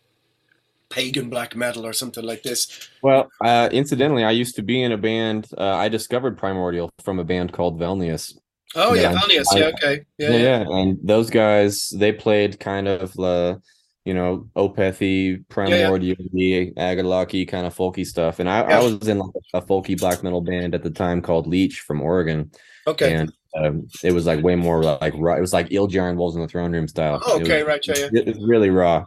pagan black metal or something like this. Well, uh, incidentally, I used to be in a band. Uh, I discovered Primordial from a band called Velnias. Oh yeah, Velnias. Yeah, okay. Yeah, yeah, yeah, And those guys, they played kind of uh, you know, Opethy, Primordial, yeah, kind of folky stuff. And I. I was in like a folky black metal band at the time called Leech from Oregon. Okay. And um, it was like way more like raw. It was like Ildjarn and Wolves in the Throne Room style. Oh, okay, was, right, yeah, yeah. It was really raw,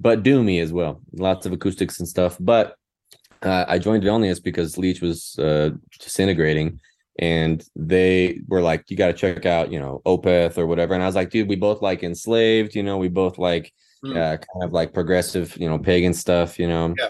but doomy as well. Lots of acoustics and stuff. But uh, I joined Velnias because Leech was uh, disintegrating and they were like, you got to check out, you know, Opeth or whatever. And I was like, dude, we both like enslaved, you know, we both like mm. uh, kind of like progressive, you know, pagan stuff, you know. Yeah.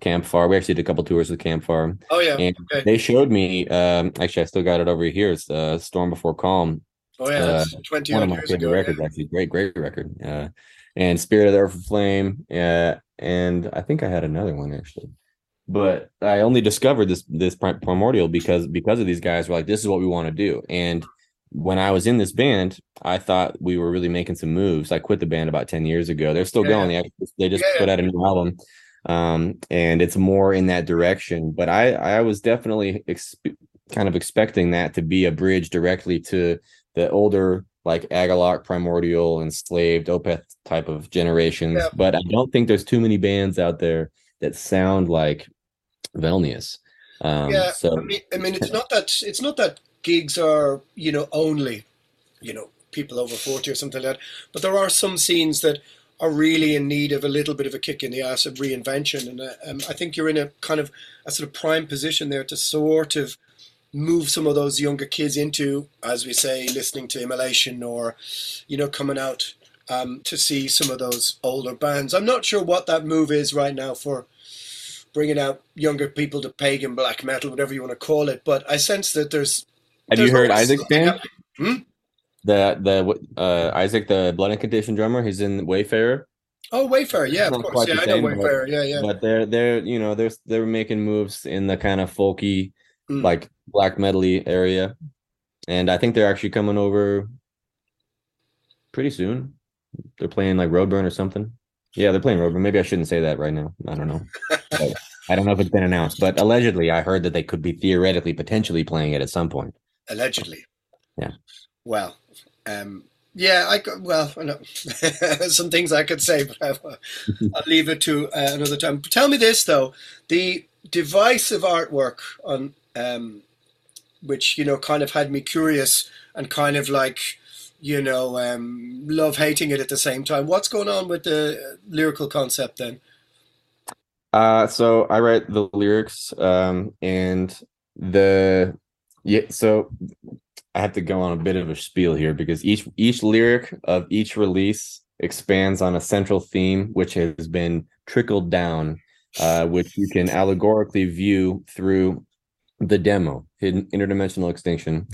Camp Far. We actually did a couple tours with Campfire. Oh yeah. And okay. they showed me. Um, actually, I still got it over here. It's uh, Storm Before Calm. Oh yeah, that's uh, twenty one of my favorite ago, records. Yeah. Actually, great, great record. Uh, and Spirit of the Earth Flame. Uh, and I think I had another one actually but I only discovered this this primordial because because of these guys were like, this is what we want to do. And when I was in this band, I thought we were really making some moves. I quit the band about ten years ago. They're still yeah. going. They, they just yeah. put out a new album, um, and it's more in that direction. But I I was definitely exp- kind of expecting that to be a bridge directly to the older like Agalloch, Primordial, Enslaved, Opeth type of generations. Yeah. But I don't think there's too many bands out there that sound like Velnias. Um, yeah, so I mean, I mean, it's not that it's not that gigs are you know only you know people over forty or something like that, but there are some scenes that are really in need of a little bit of a kick in the ass of reinvention, and uh, um, I think you're in a kind of a sort of prime position there to sort of move some of those younger kids into, as we say, listening to Immolation or you know coming out um, to see some of those older bands. I'm not sure what that move is right now for bringing out younger people to pagan black metal, whatever you want to call it. But I sense that there's. Have there's you heard Isaac's band? Hmm? The the uh, Isaac, the Blood Incantation drummer, he's in Wayfarer. Oh, Wayfarer, yeah, of course, yeah, I know Wayfarer, yeah, yeah. But they're they're you know they're they're making moves in the kind of folky, mm. like black metally area, and I think they're actually coming over pretty soon. They're playing like Roadburn or something. Yeah, they're playing Roadburn. Maybe I shouldn't say that right now. I don't know. [laughs] I don't know if it's been announced, but allegedly, I heard that they could be theoretically, potentially playing it at some point. Allegedly. Yeah. Well, um, yeah, I could, well, I know [laughs] some things I could say, but I'll, [laughs] I'll leave it to uh, another time. Tell me this though: the divisive artwork on, um, which you know, kind of had me curious and kind of like you know, um, love hating it at the same time. What's going on with the lyrical concept then? Uh, so I write the lyrics, um, and the yeah. So I have to go on a bit of a spiel here because each each lyric of each release expands on a central theme, which has been trickled down, uh, which you can allegorically view through the demo, interdimensional extinction,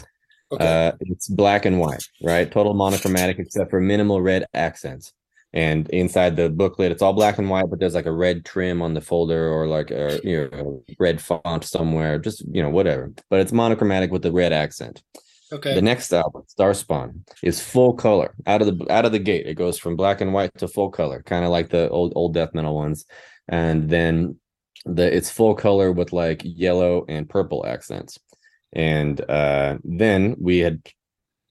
Okay. Uh, it's black and white, right? Total monochromatic except for minimal red accents. And inside the booklet, it's all black and white, but there's like a red trim on the folder or like a you know red font somewhere, just you know whatever. But it's monochromatic with the red accent. Okay. The next album, Starspawn, is full color out of the out of the gate. It goes from black and white to full color, kind of like the old old death metal ones. And then the it's full color with like yellow and purple accents and uh, then we had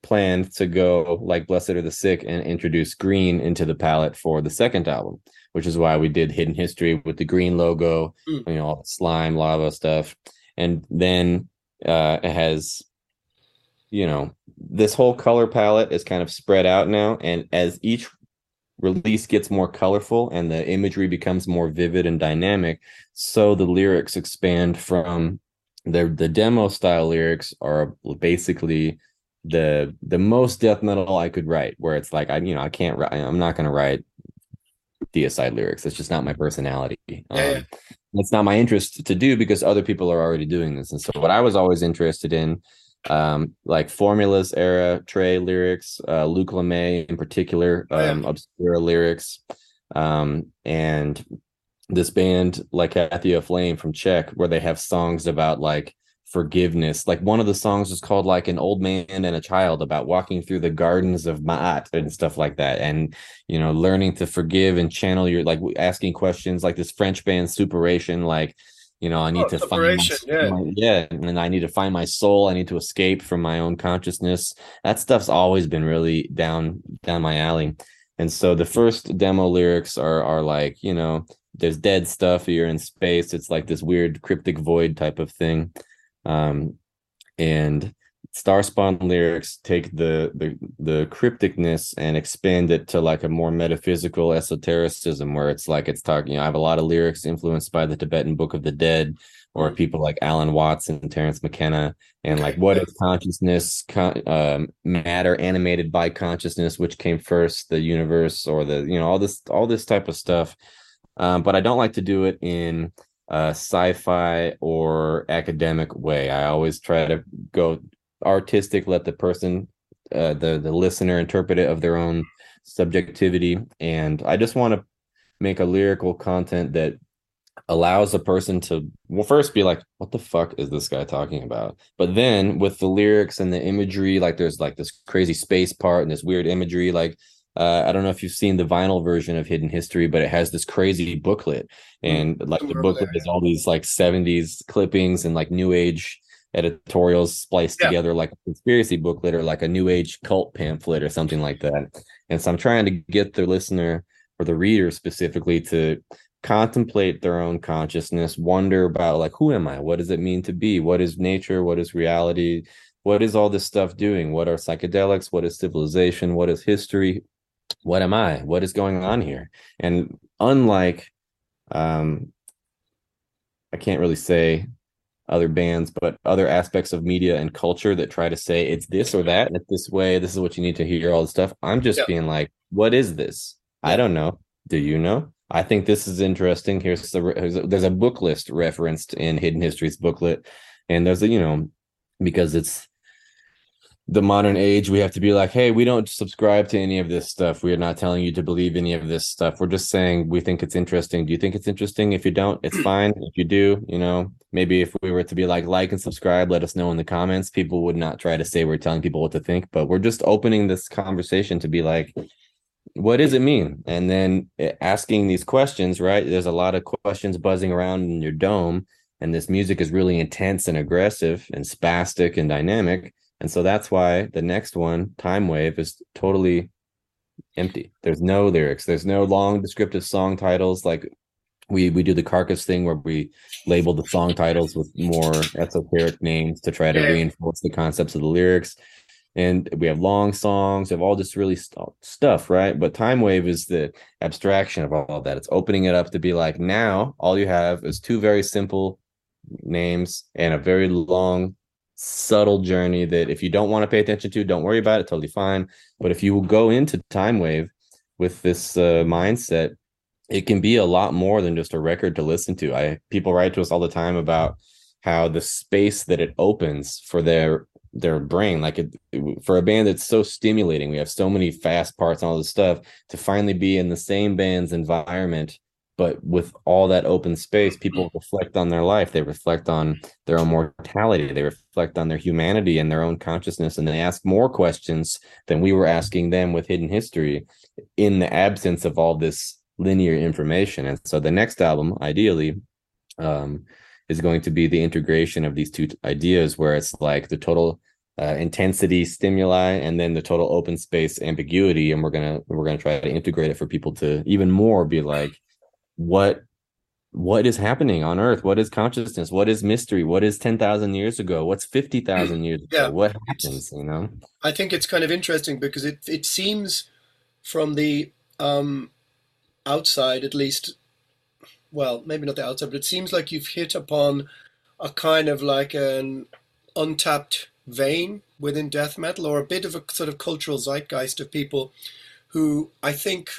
planned to go like blessed are the sick and introduce green into the palette for the second album which is why we did hidden history with the green logo mm. you know all the slime lava stuff and then uh it has you know this whole color palette is kind of spread out now and as each release gets more colorful and the imagery becomes more vivid and dynamic so the lyrics expand from the the demo style lyrics are basically the the most death metal I could write, where it's like I you know I can't write, I'm not gonna write deicide lyrics. It's just not my personality. Um, it's not my interest to do because other people are already doing this. And so what I was always interested in, um, like formulas era Trey lyrics, uh, Luc Lemay in particular, um, obscure lyrics, um, and this band like Lykathea Aflame from Czech, where they have songs about like forgiveness. Like one of the songs is called like an old man and a child about walking through the gardens of Ma'at and stuff like that. And you know, learning to forgive and channel your like asking questions like this French band Supuration, like you know, I need Oh, to find my, yeah. my- yeah, and I need to find my soul. I need to escape from my own consciousness. That stuff's always been really down down my alley. And so the first demo lyrics are are like, you know, there's dead stuff, you're in space. It's like this weird cryptic void type of thing. Um and Starspawn lyrics take the the the crypticness and expand it to like a more metaphysical esotericism where it's like it's talking, you know, I have a lot of lyrics influenced by the Tibetan Book of the Dead or people like Alan Watts and Terence McKenna and like what is consciousness con- um, matter animated by consciousness which came first the universe or the you know all this all this type of stuff um, but I don't like to do it in a sci-fi or academic way. I always try to go artistic, let the person, uh, the the listener, interpret it of their own subjectivity, and I just want to make a lyrical content that allows a person to well first be like what the fuck is this guy talking about but then with the lyrics and the imagery like there's like this crazy space part and this weird imagery like uh, I don't know if you've seen the vinyl version of Hidden History, but it has this crazy booklet, and like the booklet is all these like '70s clippings and like New Age editorials spliced Yeah. together, like a conspiracy booklet or like a New Age cult pamphlet or something like that. And so I'm trying to get the listener or the reader specifically to contemplate their own consciousness, wonder about like who am I? What does it mean to be? What is nature? What is reality? What is all this stuff doing? What are psychedelics? What is civilization? What is history? What am I? What is going on here? And unlike, um, I can't really say other bands, but other aspects of media and culture that try to say it's this or that, and it's this way. This is what you need to hear. All this stuff. I'm just Yeah. being like, what is this? I don't know. Do you know? I think this is interesting. Here's the there's a, there's a book list referenced in Hidden Histories booklet, and there's a you know because it's the modern age we have to be like hey we don't subscribe to any of this stuff. We are not telling you to believe any of this stuff. We're just saying we think it's interesting. Do you think it's interesting? If you don't it's [clears throat] fine. If you do you know maybe if we were to be like like and subscribe let us know in the comments. People would not try to say we're telling people what to think but we're just opening this conversation to be like what does it mean? And then eh, asking these questions right? There's a lot of questions buzzing around in your dome and this music is really intense and aggressive and spastic and dynamic and so that's why the next one, Time Wave, is totally empty. There's no lyrics. There's no long descriptive song titles. Like we we do the carcass thing where we label the song titles with more esoteric names to try to reinforce the concepts of the lyrics. And we have long songs, we have all this really st- stuff, right? But Time Wave is the abstraction of all of that. It's opening it up to be like now all you have is two very simple names and a very long subtle journey that if you don't want to pay attention to, don't worry about it. Totally fine. But if you will go into Time Wave with this uh, mindset, it can be a lot more than just a record to listen to. I people write to us all the time about how the space that it opens for their their brain, like it, for a band that's so stimulating, we have so many fast parts and all this stuff to finally be in the same band's environment but with all that open space people reflect on their life. They reflect on their own mortality. They reflect on their humanity and their own consciousness and they ask more questions than we were asking them with hidden history in the absence of all this linear information. And so the next album ideally um, is going to be the integration of these two ideas where it's like the total uh, intensity stimuli and then the total open space ambiguity and we're gonna we're gonna try to integrate it for people to even more be like what what is happening on earth? What is consciousness? What is mystery? What is 10,000 years ago? What's 50,000 years Yeah. ago what happens you know? I think it's kind of interesting because it it seems from the um, outside, at least, well, maybe not the outside, but it seems like you've hit upon a kind of like an untapped vein within death metal, or a bit of a sort of cultural zeitgeist of people who I think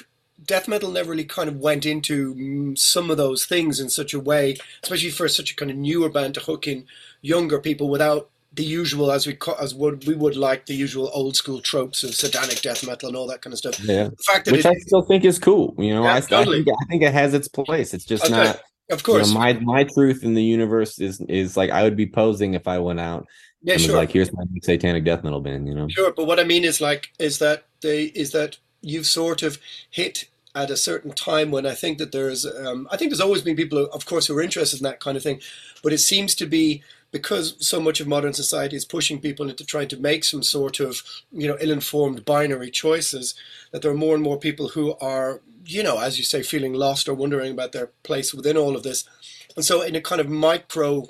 death metal never really kind of went into mm, some of those things in such a way, especially for such a kind of newer band to hook in younger people without the usual, as we as would we would like the usual old school tropes of satanic death metal and all that kind of stuff. yeah The fact that which it, I still think is cool. You know, I, I think I think it has its place. It's just Okay. not Of course, you know, my my truth in the universe is is like I would be posing if I went out. Yeah, and sure. Like here's my satanic death metal band. You know. Sure, but what I mean is like is that they is that you've sort of hit at a certain time when I think that there's um, I think there's always been people, of course, who are interested in that kind of thing, but it seems to be because so much of modern society is pushing people into trying to make some sort of you know ill-informed binary choices that there are more and more people who are you know as you say feeling lost or wondering about their place within all of this. And so in a kind of micro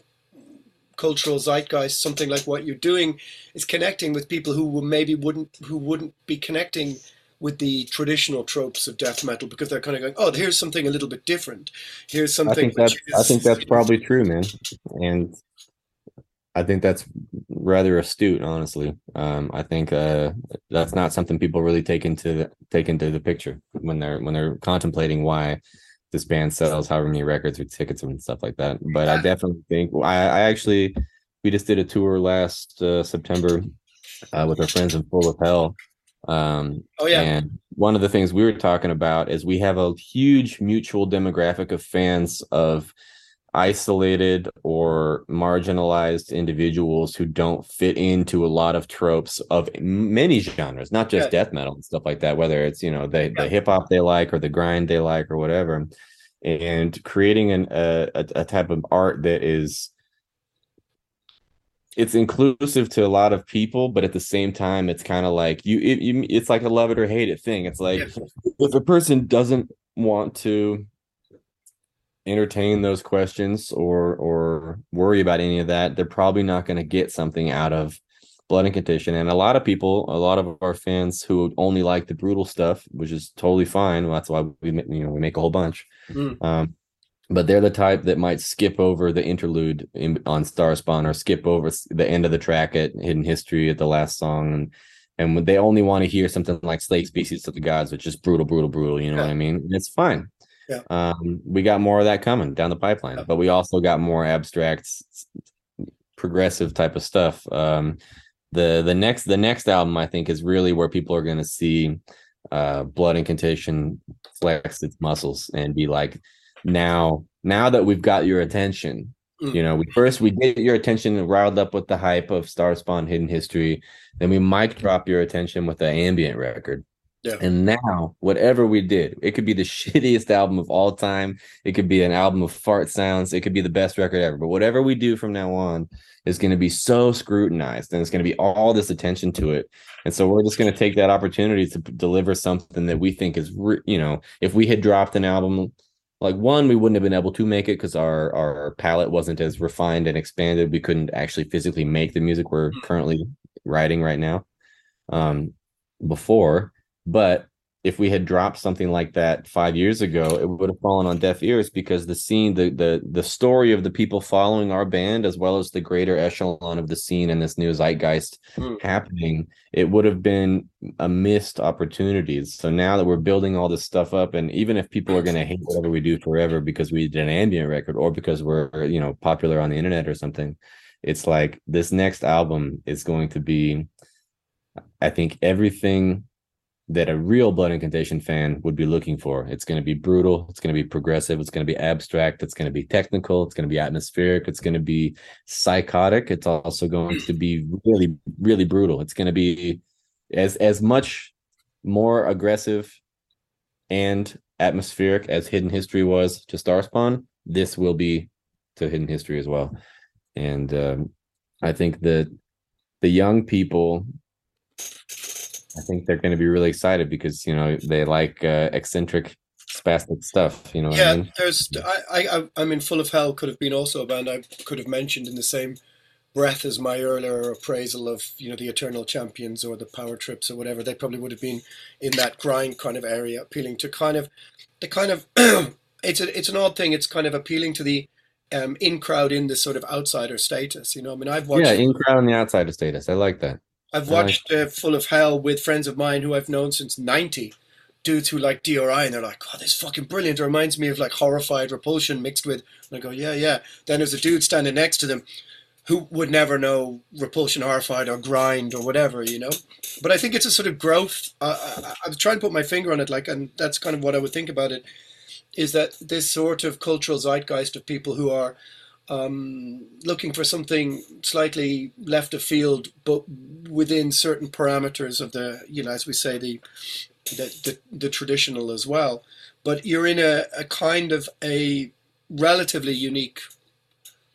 cultural zeitgeist something like what you're doing is connecting with people who maybe wouldn't who wouldn't be connecting with the traditional tropes of death metal because they're kind of going oh here's something a little bit different here's I something think that's which I think that's probably true, man. And I think that's rather astute, honestly. Um, I think uh, that's not something people really take into the, take into the picture when they're when they're contemplating why this band sells however many records or tickets and stuff like that. But I definitely think I, I actually we just did a tour last uh, September uh, with our friends in Full of Hell. Um, Oh, yeah. and one of the things we were talking about is we have a huge mutual demographic of fans of isolated or marginalized individuals who don't fit into a lot of tropes of many genres, not just Yeah. death metal and stuff like that, whether it's, you know, the, the hip hop they like or the grind they like or whatever. And creating an, a a type of art that is it's inclusive to a lot of people, but at the same time, it's kind of like you, it, you, it's like a love it or hate it thing. It's like [laughs] if a person doesn't want to entertain those questions or or worry about any of that, they're probably not going to get something out of Blood Incantation. And a lot of people, a lot of our fans who only like the brutal stuff, which is totally fine. Well, that's why we you know we make a whole bunch. Mm. Um, but they're the type that might skip over the interlude in, on Starspawn or skip over the end of the track at Hidden History at the last song, and and they only want to hear something like Slave Species of the Gods, which is brutal, brutal, brutal. You know what I mean? And it's fine. Yeah. Um, we got more of that coming down the pipeline, but we also got more abstract, progressive type of stuff. Um, the the next the next album I think is really where people are going to see uh, Blood Incantation flex its muscles and be like, now now that we've got your attention, Mm. you know, we first we get your attention and riled up with the hype of star spawn Hidden History, then we mic drop your attention with the ambient record. Yeah. And now, whatever we did, it could be the [laughs] shittiest album of all time. It could be an album of fart sounds. It could be the best record ever. But whatever we do from now on is going to be so scrutinized and it's going to be all this attention to it. And so we're just going to take that opportunity to deliver something that we think is, re- you know, if we had dropped an album like one, we wouldn't have been able to make it because our our palette wasn't as refined and expanded. We couldn't actually physically make the music we're currently writing right now. Um, before, but if we had dropped something like that five years ago, it would have fallen on deaf ears because the scene, the the the story of the people following our band, as well as the greater echelon of the scene and this new zeitgeist Mm. happening, it would have been a missed opportunity. So now that we're building all this stuff up, and even if people are going to hate whatever we do forever because we did an ambient record or because we're you know popular on the internet or something, it's like this next album is going to be, I think, everything that a real Blood Incantation fan would be looking for. It's going to be brutal. It's going to be progressive. It's going to be abstract. It's going to be technical. It's going to be atmospheric. It's going to be psychotic. It's also going to be really, really brutal. It's going to be as as much more aggressive and atmospheric as Hidden History was to Starspawn. This will be to Hidden History as well. And um, I think that the young people I think they're going to be really excited because you know they like uh, eccentric, spastic stuff. You know yeah, I mean? there's. I, I, I mean, Full of Hell could have been also a band I could have mentioned in the same breath as my earlier appraisal of, you know, the Eternal Champions or the Power Trips or whatever. They probably would have been in that grind kind of area, appealing to kind of the kind of. [clears throat] it's a, it's an odd thing. It's kind of appealing to the um, in crowd in this sort of outsider status. You know, I mean, I've watched. Yeah, in crowd on the outsider status. I like that. I've watched uh, Full of Hell with friends of mine who I've known since '90. Dudes who like DRI and they're like, "Oh, this is fucking brilliant." It reminds me of like horrified repulsion mixed with. And I go, "Yeah, yeah." Then there's a dude standing next to them who would never know repulsion, horrified, or grind or whatever, you know. But I think it's a sort of growth. Uh, I, I, I'm trying to put my finger on it, like, and that's kind of what I would think about it. is that this sort of cultural zeitgeist of people who are um, looking for something slightly left of field, but within certain parameters of the, you know, as we say, the the, the, the traditional as well. But you're in a, a kind of a relatively unique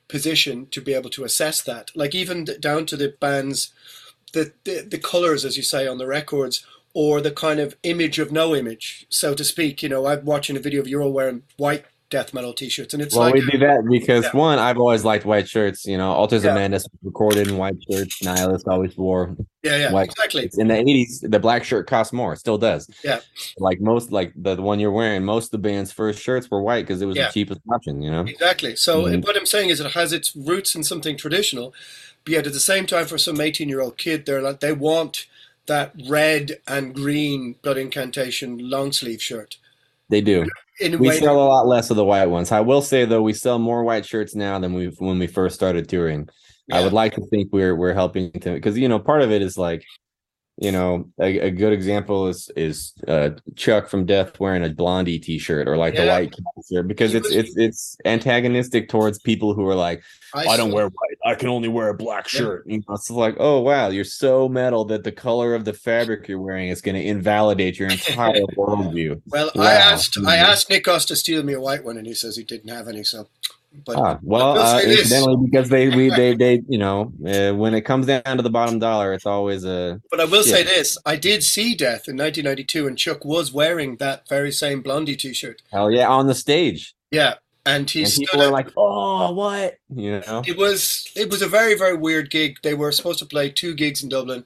position to be able to assess that. Like even down to the bands, the, the the colors, as you say, on the records, or the kind of image of no image, so to speak. You know, I'm watching a video of you all wearing white death metal t-shirts and it's well like we do that because Yeah. one i've always liked white shirts you know altars Yeah. of madness recorded in white shirts nihilist always wore yeah yeah exactly shirts. in the 80s the black shirt cost more it still does yeah like most like the, the one you're wearing most of the band's first shirts were white because it was Yeah. the cheapest option you know Exactly. So Mhm. what I'm saying is it has its roots in something traditional, but yet at the same time, for some 18 year old kid, they're like they want that red and green blood incantation long sleeve shirt. They do. We sell a lot less of the white ones. I will say though we sell more white shirts now than we when we first started touring. I would like to think we're we're helping to because you know part of it is like you know a, a good example is is uh chuck from death wearing a blondie t-shirt or like the Yeah. white shirt because He it's was- it's it's antagonistic towards people who are like i, don't wear white i can only wear a black Yeah. shirt you know, it's like oh wow you're so metal that the color of the fabric you're wearing is going to invalidate your entire [laughs] worldview Well, I Wow. asked I asked Nick to steal me a white one, and he says he didn't have any. So, but Ah, well, uh, incidentally, because they we they [laughs] they you know uh, when it comes down to the bottom dollar, it's always a But I will say this: I did see Death in 1992, and Chuck was wearing that very same Blondie T-shirt. hell yeah on the stage, Yeah, and he and people are up- like, oh, what you know? It was it was a very very weird gig. They were supposed to play two gigs in Dublin,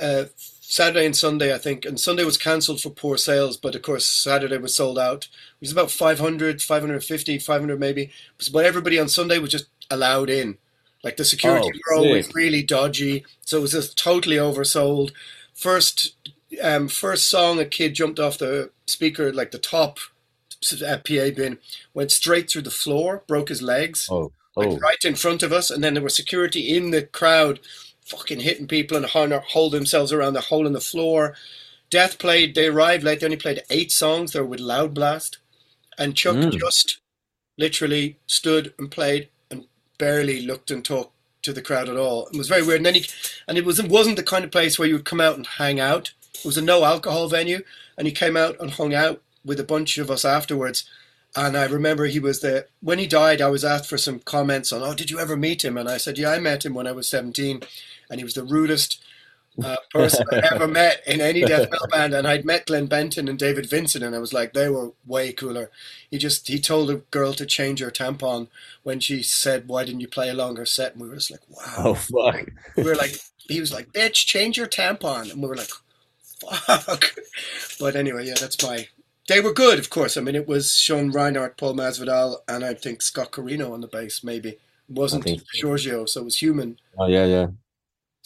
uh, Saturday and Sunday, I think. And Sunday was cancelled for poor sales, but of course Saturday was sold out. It was about 500, 550, 500 maybe. But everybody on Sunday was just allowed in. Like the security Oh, were always really dodgy, so it was just totally oversold. First, um, first song, a kid jumped off the speaker, like the top uh, PA bin, went straight through the floor, broke his legs Oh, like oh, right in front of us, and then there was security in the crowd, fucking hitting people and holding themselves around the hole in the floor. Death played. They arrived late. They only played eight songs. They were with Loudblast, and Chuck Mm. just literally stood and played and barely looked and talked to the crowd at all. It was very weird. And then he, and it was wasn't the kind of place where you would come out and hang out. It was a no alcohol venue, and he came out and hung out with a bunch of us afterwards. And I remember he was there. when he died. I was asked for some comments on, "Oh, did you ever meet him?" And I said, "Yeah, I met him when I was 17, and he was the rudest uh, person I ever [laughs] met in any death metal band." And I'd met Glenn Benton and David Vincent, and I was like, they were way cooler. He just he told a girl to change her tampon when she said, "Why didn't you play a longer set?" And we were just like, "Wow." oh fuck. We were like, he was like, "Bitch, change your tampon," and we were like, "Fuck." But anyway, yeah, that's my. They were good, of course. I mean, it was Sean Reinert, Paul Masvidal, and I think Scott Carino on the bass. Maybe it wasn't think Giorgio, so it was human. Oh yeah, yeah.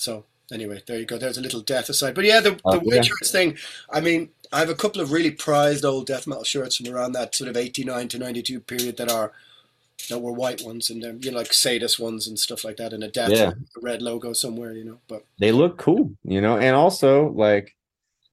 So anyway, there you go. There's a little death aside. But yeah, the, Oh, the white yeah. shirts thing. I mean, I have a couple of really prized old death metal shirts from around that sort of 89 to 92 period that are that were white ones and they're you know like Sadus ones and stuff like that, and a death Yeah. a red logo somewhere, you know. But They look cool, you know, and also like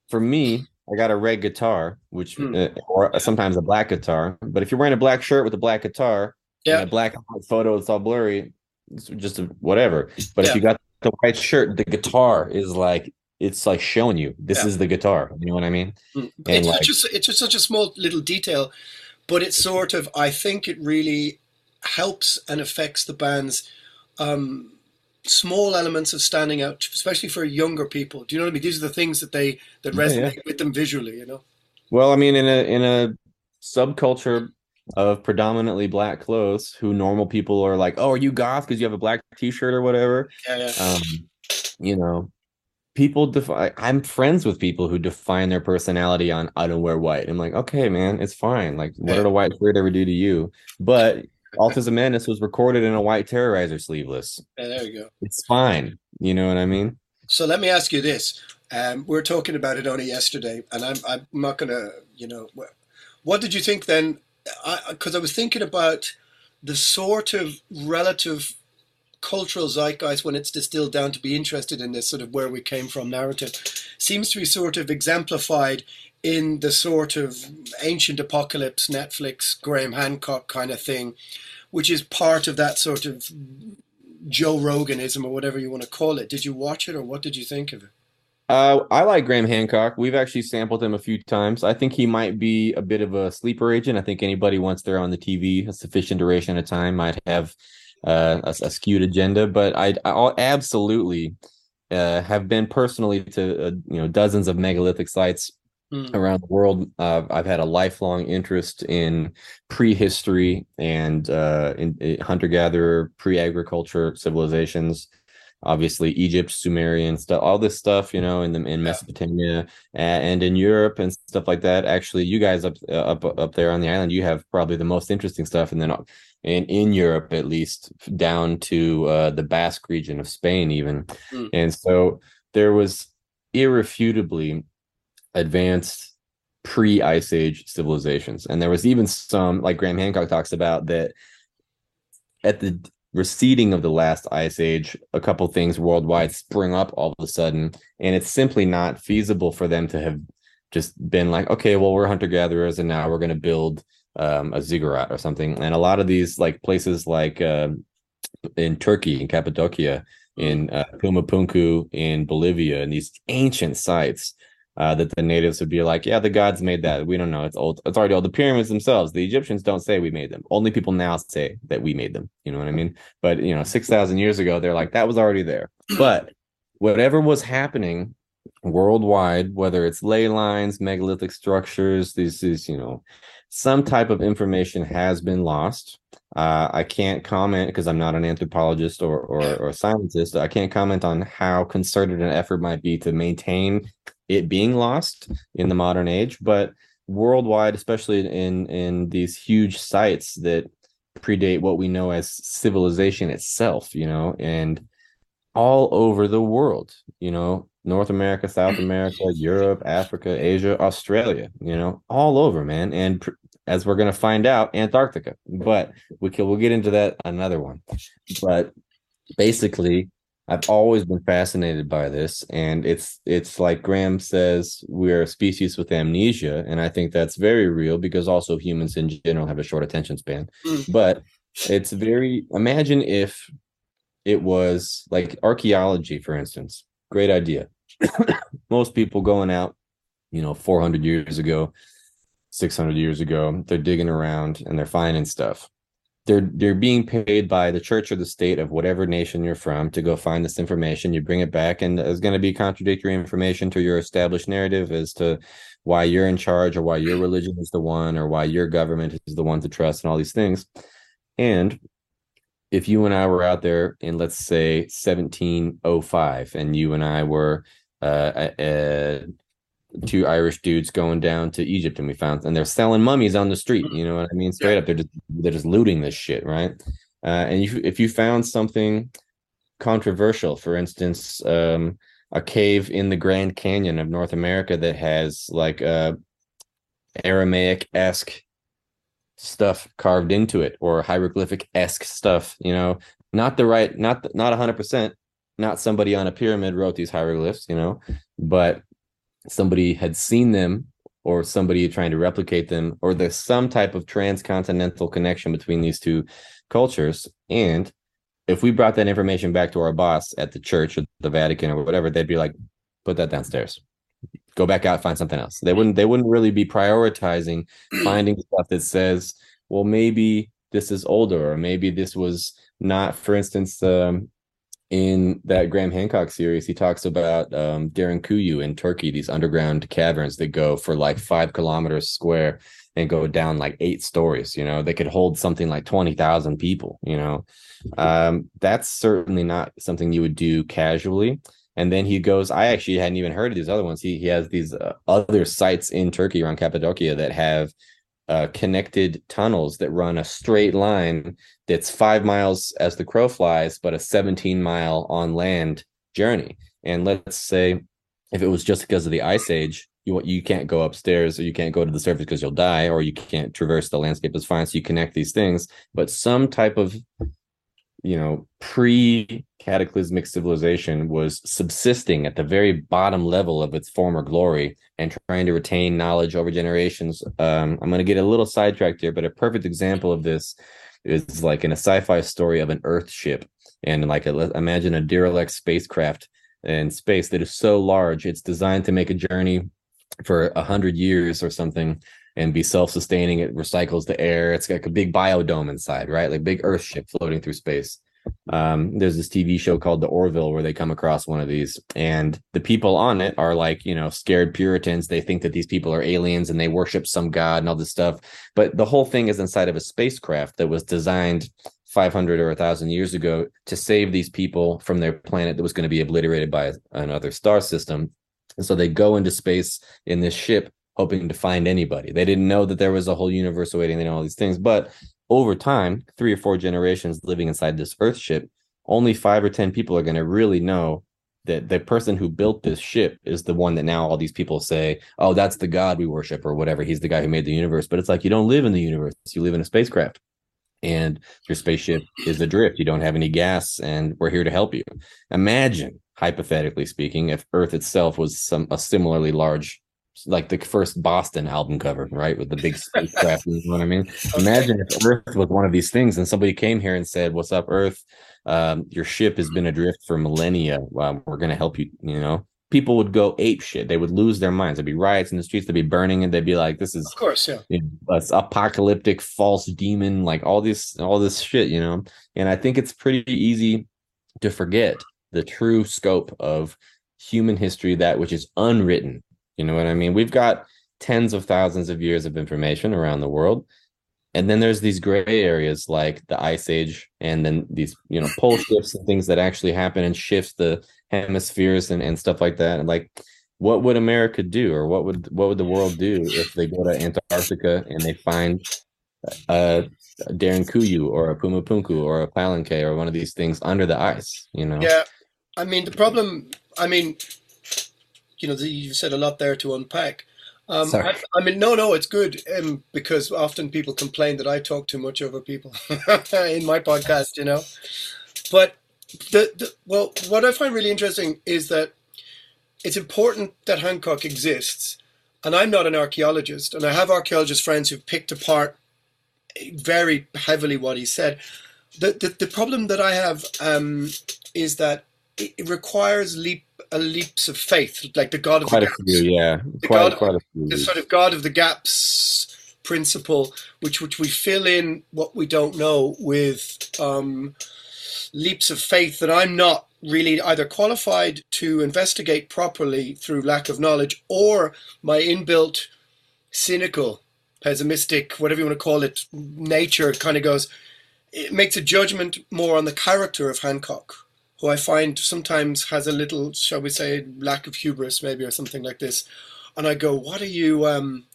for me, I got a red guitar, which Hmm. uh, or sometimes a black guitar. But if you're wearing a black shirt with a black guitar, Yeah. and a black photo, it's all blurry. It's just a, whatever. But Yeah. if you got the white shirt, the guitar is like it's like showing you this Yeah. is the guitar. You know what I mean? Mm. And it's like- just it's just such a small little detail, but it's sort of I think it really helps and affects the band's um, small elements of standing out, especially for younger people. Do you know what I mean? These are the things that they that Yeah, resonate yeah. with them visually. You know. Well, I mean, in a in a subculture of predominantly black clothes, who normal people are like, "Oh, are you goth because you have a black T-shirt or whatever?" Yeah, yeah. um, you know, people define. I'm friends with people who define their personality on "I don't wear white." I'm like, okay, man, it's fine. Like, what Yeah. did a white shirt ever do to you? But of Madness was recorded in a white Terrorizer sleeveless. Yeah, there you go. It's fine. You know what I mean? So let me ask you this: um, we are talking about it only yesterday, and I'm I'm not gonna, you know, what did you think then? Because I, I was thinking about the sort of relative cultural zeitgeist, when it's distilled down to be interested in this sort of where we came from narrative, seems to be sort of exemplified in the sort of ancient apocalypse Netflix Graham Hancock kind of thing, which is part of that sort of Joe Roganism or whatever you want to call it. Did you watch it or what did you think of it? Uh, I like Graham Hancock. We've actually sampled him a few times. I think he might be a bit of a sleeper agent. I think anybody once they're on the TV a sufficient duration of time might have uh, a, a, skewed agenda. But I, I absolutely uh, have been personally to uh, you know dozens of megalithic sites mm. around the world. Uh, I've had a lifelong interest in prehistory and uh, in, in hunter gatherer, pre agriculture civilizations obviously Egypt, Sumerian stuff, all this stuff, you know, in the in Mesopotamia and in Europe and stuff like that. Actually, you guys up uh, up up there on the island, you have probably the most interesting stuff, and then in in Europe at least down to uh, the Basque region of Spain, even, mm. and so there was irrefutably advanced pre ice age civilizations and there was even some like graham hancock talks about that at the receding of the last ice age, a couple things worldwide spring up all of a sudden, and it's simply not feasible for them to have just been like, okay, well, we're hunter gatherers, and now we're going to build um, a ziggurat or something. And a lot of these like places like uh, in Turkey, in Cappadocia, in uh, Pumapunku, in Bolivia, and these ancient sites uh, that the natives would be like, yeah, the gods made that. We don't know. It's old. It's already old. The pyramids themselves, the Egyptians don't say we made them. Only people now say that we made them. You know what I mean? But you know, six thousand years ago, they're like that was already there. But whatever was happening worldwide, whether it's ley lines, megalithic structures, these is you know, some type of information has been lost. Uh, I can't comment because I'm not an anthropologist or, or or scientist. I can't comment on how concerted an effort might be to maintain it being lost in the modern age, but worldwide, especially in in these huge sites that predate what we know as civilization itself, you know, and all over the world, you know, North America, South America, [coughs] Europe, Africa, Asia, Australia, you know, all over, man. And pr- as we're going to find out, Antarctica. But we can, we'll get into that another one. But basically, I've always been fascinated by this, and it's it's like Graham says, we're a species with amnesia, and I think that's very real because also humans in general have a short attention span. Mm. But it's very imagine if it was like archaeology, for instance. Great idea. [coughs] Most people going out, you know, 400 years ago, 600 years ago, they're digging around and they're finding stuff they're they're being paid by the church or the state of whatever nation you're from to go find this information. You bring it back and it's going to be contradictory information to your established narrative as to why you're in charge or why your religion is the one or why your government is the one to trust and all these things. And if you and I were out there in let's say 1705 and you and I were uh, uh, two Irish dudes going down to Egypt and we found and they're selling mummies on the street. You know what I mean? Straight up, they're just they're just looting this shit, right? Uh, and if if you found something controversial, for instance, um, a cave in the Grand Canyon of North America that has like uh, Aramaic esque stuff carved into it or hieroglyphic esque stuff, you know, not the right, not not hundred percent, not somebody on a pyramid wrote these hieroglyphs, you know, but somebody had seen them or somebody trying to replicate them or there's some type of transcontinental connection between these two cultures. And if we brought that information back to our boss at the church or the vatican or whatever they'd be like put that downstairs. Go back out find something else. They wouldn't they wouldn't really be prioritizing [clears throat] finding stuff that says well maybe this is older or maybe this was not for instance um, in that Graham Hancock series, he talks about um, Derinkuyu in Turkey, these underground caverns that go for like five kilometers square and go down like eight stories. You know, they could hold something like 20,000 people. You know, um, that's certainly not something you would do casually. And then he goes, I actually hadn't even heard of these other ones. He, he has these uh, other sites in Turkey around Cappadocia that have uh, connected tunnels that run a straight line that's five miles as the crow flies, but a 17 mile on land journey. And let's say if it was just because of the ice age, you you can't go upstairs or you can't go to the surface because you'll die, or you can't traverse the landscape as fine. So you connect these things, but some type of you know, pre cataclysmic civilization was subsisting at the very bottom level of its former glory and trying to retain knowledge over generations. Um, I'm going to get a little sidetracked here, but a perfect example of this is like in a sci-fi story of an Earth ship, and like a, imagine a derelict spacecraft in space that is so large it's designed to make a journey for a hundred years or something and be self-sustaining. It recycles the air. It's like a big biodome inside, right? Like big Earth ship floating through space. Um, there's this TV show called The Orville where they come across one of these, and the people on it are like, you know, scared Puritans. They think that these people are aliens and they worship some god and all this stuff. But the whole thing is inside of a spacecraft that was designed 500 or 1000 years ago to save these people from their planet that was going to be obliterated by another star system and so they go into space in this ship hoping to find anybody they didn't know that there was a whole universe awaiting them all these things but over time three or four generations living inside this earth ship only five or ten people are going to really know that the person who built this ship is the one that now all these people say, oh, that's the God we worship or whatever. He's the guy who made the universe. But it's like you don't live in the universe, you live in a spacecraft and your spaceship is adrift. You don't have any gas, and we're here to help you. Imagine, hypothetically speaking, if Earth itself was some a similarly large, like the first Boston album cover, right, with the big spacecraft. you know what I mean? [laughs] Imagine if Earth was one of these things, and somebody came here and said, "What's up, Earth? Um, your ship has been adrift for millennia. Well, we're going to help you. You know, people would go ape shit. They would lose their minds. There'd be riots in the streets. They'd be burning and they'd be like, "This is of course, yeah, you know, apocalyptic false demon, like all this, all this shit." You know, and I think it's pretty easy to forget the true scope of human history, that which is unwritten. You know what I mean? We've got tens of thousands of years of information around the world. And then there's these gray areas like the ice age and then these, you know, pole shifts and things that actually happen and shifts the hemispheres and, and stuff like that. And like, what would America do, or what would what would the world do if they go to Antarctica and they find a, a Derinkuyu or a Pumapunku or a Palenque or one of these things under the ice? You know? Yeah, I mean the problem. I mean, you know, you said a lot there to unpack. Um, I, I, mean, no, no, it's good um, because often people complain that I talk too much over people [laughs] in my podcast, you know. But the, the, well, what I find really interesting is that it's important that Hancock exists. And I'm not an archaeologist, and I have archaeologist friends who've picked apart very heavily what he said. The, the, the problem that I have um, is that it requires leap a leaps of faith, like the God of quite the a gaps. few, yeah, the quite, God, quite a few. The sort of God of the gaps principle, which which we fill in what we don't know with um, leaps of faith that I'm not really either qualified to investigate properly through lack of knowledge or my inbuilt cynical, pessimistic, whatever you want to call it, nature kind of goes, it makes a judgment more on the character of Hancock, who I find sometimes has a little, shall we say, lack of hubris, maybe, or something like this. And I go, what are you? Um,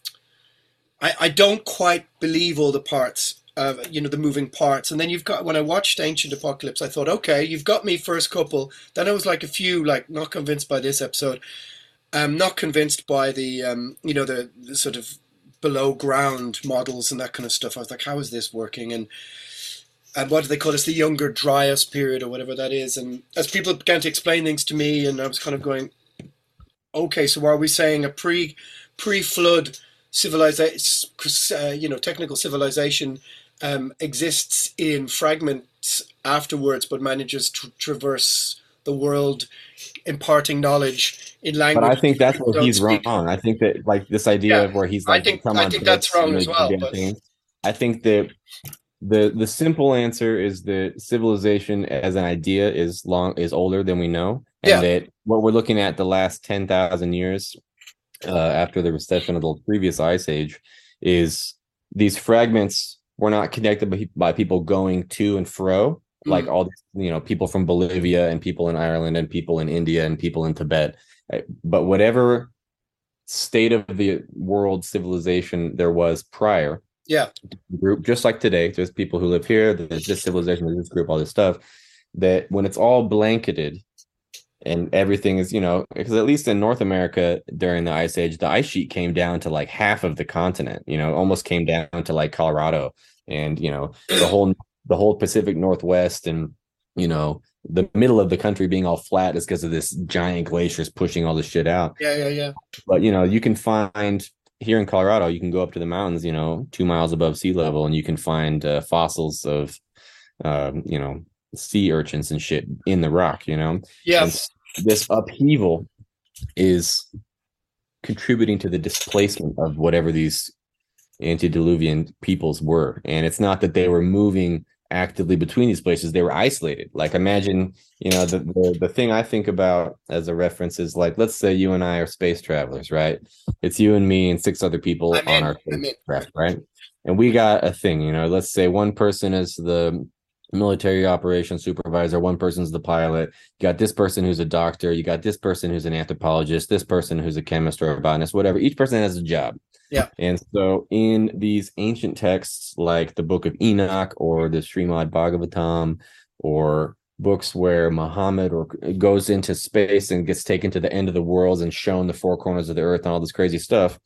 I, I don't quite believe all the parts uh, you know the moving parts and then you've got when i watched ancient apocalypse i thought okay you've got me first couple then i was like a few like not convinced by this episode i'm not convinced by the um, you know the, the sort of below ground models and that kind of stuff i was like how is this working and and what do they call this the younger dryas period or whatever that is and as people began to explain things to me and i was kind of going okay so are we saying a pre pre flood civilization uh, you know technical civilization um, exists in fragments afterwards, but manages to traverse the world, imparting knowledge in language. But I think that's where he's speak. wrong. I think that like this idea yeah, of where he's like, I think, I think that's wrong as well. But... I think that the the simple answer is that civilization as an idea is long is older than we know, and yeah. that what we're looking at the last ten thousand years uh, after the recession of the previous ice age is these fragments we're not connected by, by people going to and fro mm. like all these, you know people from Bolivia and people in Ireland and people in India and people in Tibet eh, but whatever state of the world civilization there was prior yeah group just like today there's people who live here there's this civilization there's this group all this stuff that when it's all blanketed and everything is you know because at least in north america during the ice age the ice sheet came down to like half of the continent you know almost came down to like colorado and you know the whole the whole Pacific Northwest and you know the middle of the country being all flat is because of this giant glaciers pushing all this shit out. Yeah, yeah, yeah. But you know, you can find here in Colorado, you can go up to the mountains, you know, two miles above sea level, and you can find uh, fossils of, um, you know, sea urchins and shit in the rock. You know, Yeah. And this upheaval is contributing to the displacement of whatever these antediluvian peoples were, and it's not that they were moving actively between these places they were isolated. Like imagine you know the, the the thing i think about as a reference is like let's say you and i are space travelers right? It's you and me and six other people I'm on in, our spacecraft right? And we got a thing you know let's say one person is the military operations supervisor one person's the pilot you got this person who's a doctor you got this person who's an anthropologist this person who's a chemist or a botanist whatever. Each person has a job Yeah. and so in these ancient texts like the book of Enoch or the Srimad Bhagavatam or books where Muhammad or goes into space and gets taken to the end of the world and shown the four corners of the earth and all this crazy stuff.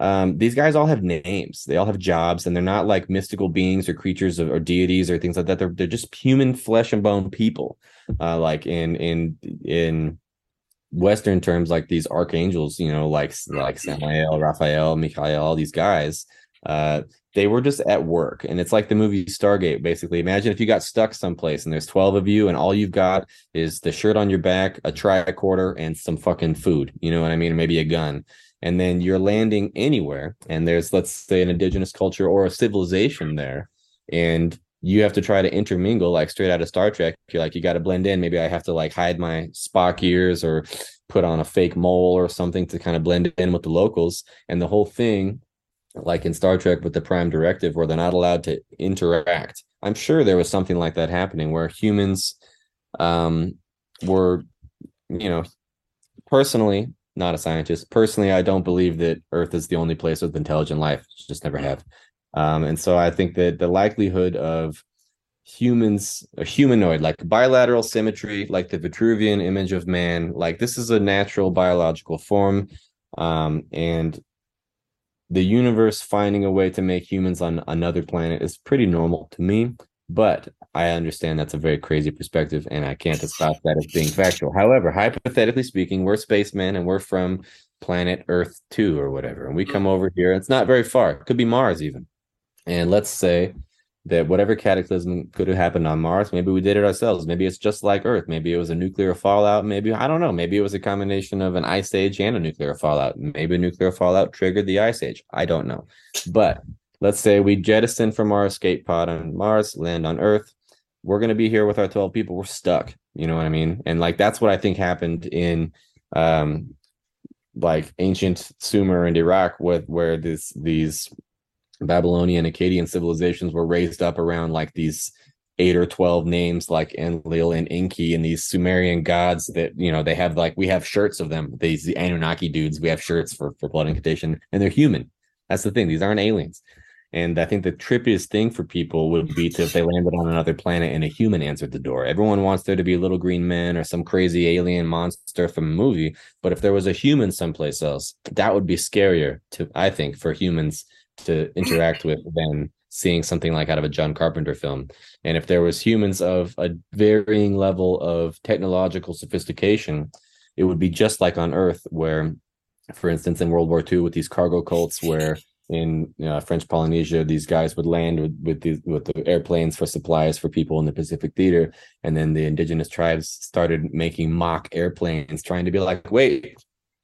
Um, these guys all have names. They all have jobs, and they're not like mystical beings or creatures or, or deities or things like that. They're they're just human flesh and bone people. Uh, like in in in Western terms, like these archangels, you know, like like Samael, Raphael, Michael, all these guys, uh, they were just at work. And it's like the movie Stargate, basically. Imagine if you got stuck someplace and there's 12 of you, and all you've got is the shirt on your back, a tricorder, and some fucking food. You know what I mean? Or maybe a gun. And then you're landing anywhere, and there's, let's say, an indigenous culture or a civilization there. And you have to try to intermingle like straight out of Star Trek. You're like, you got to blend in. Maybe I have to like hide my Spock ears or put on a fake mole or something to kind of blend in with the locals. And the whole thing, like in Star Trek with the Prime Directive, where they're not allowed to interact. I'm sure there was something like that happening where humans um, were, you know, personally, not a scientist. Personally, I don't believe that Earth is the only place with intelligent life. Just never have. Um, and so I think that the likelihood of humans, a humanoid, like bilateral symmetry, like the Vitruvian image of man, like this is a natural biological form. Um, and the universe finding a way to make humans on another planet is pretty normal to me. But I understand that's a very crazy perspective, and I can't espouse that as being factual. However, hypothetically speaking, we're spacemen and we're from planet Earth 2 or whatever, and we come over here. It's not very far, it could be Mars even. And let's say that whatever cataclysm could have happened on Mars, maybe we did it ourselves. Maybe it's just like Earth. Maybe it was a nuclear fallout. Maybe, I don't know. Maybe it was a combination of an ice age and a nuclear fallout. Maybe a nuclear fallout triggered the ice age. I don't know. But let's say we jettison from our escape pod on Mars, land on Earth. We're going to be here with our 12 people. We're stuck. You know what I mean? And like that's what I think happened in um like ancient Sumer and Iraq with where this these Babylonian Akkadian civilizations were raised up around like these eight or 12 names like Enlil and Enki and these Sumerian gods that, you know, they have like, we have shirts of them. These the Anunnaki dudes, we have shirts for, for blood incantation and they're human. That's the thing. These aren't aliens. And I think the trippiest thing for people would be to if they landed on another planet and a human answered the door. Everyone wants there to be little green man or some crazy alien monster from a movie. But if there was a human someplace else, that would be scarier to, I think, for humans to interact with than seeing something like out of a John Carpenter film. And if there was humans of a varying level of technological sophistication, it would be just like on Earth, where, for instance, in World War II with these cargo cults, where in uh, French Polynesia, these guys would land with with the with the airplanes for supplies for people in the Pacific theater, and then the indigenous tribes started making mock airplanes, trying to be like, "Wait,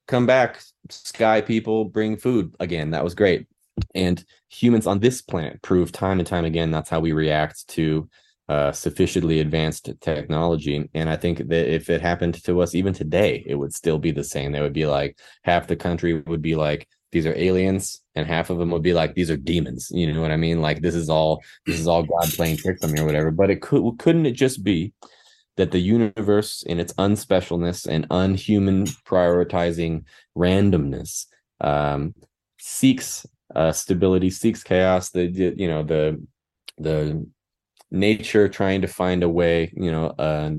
come back, sky people, bring food again." That was great and humans on this planet prove time and time again that's how we react to uh, sufficiently advanced technology. And i think that if it happened to us even today it would still be the same. They would be like half the country would be like these are aliens and half of them would be like these are demons. You know what i mean? Like this is all this is all god playing tricks on me or whatever. But it could couldn't it just be that the universe in its unspecialness and unhuman prioritizing randomness um, seeks uh, stability, seeks chaos. The, you know the the nature trying to find a way. You know, uh,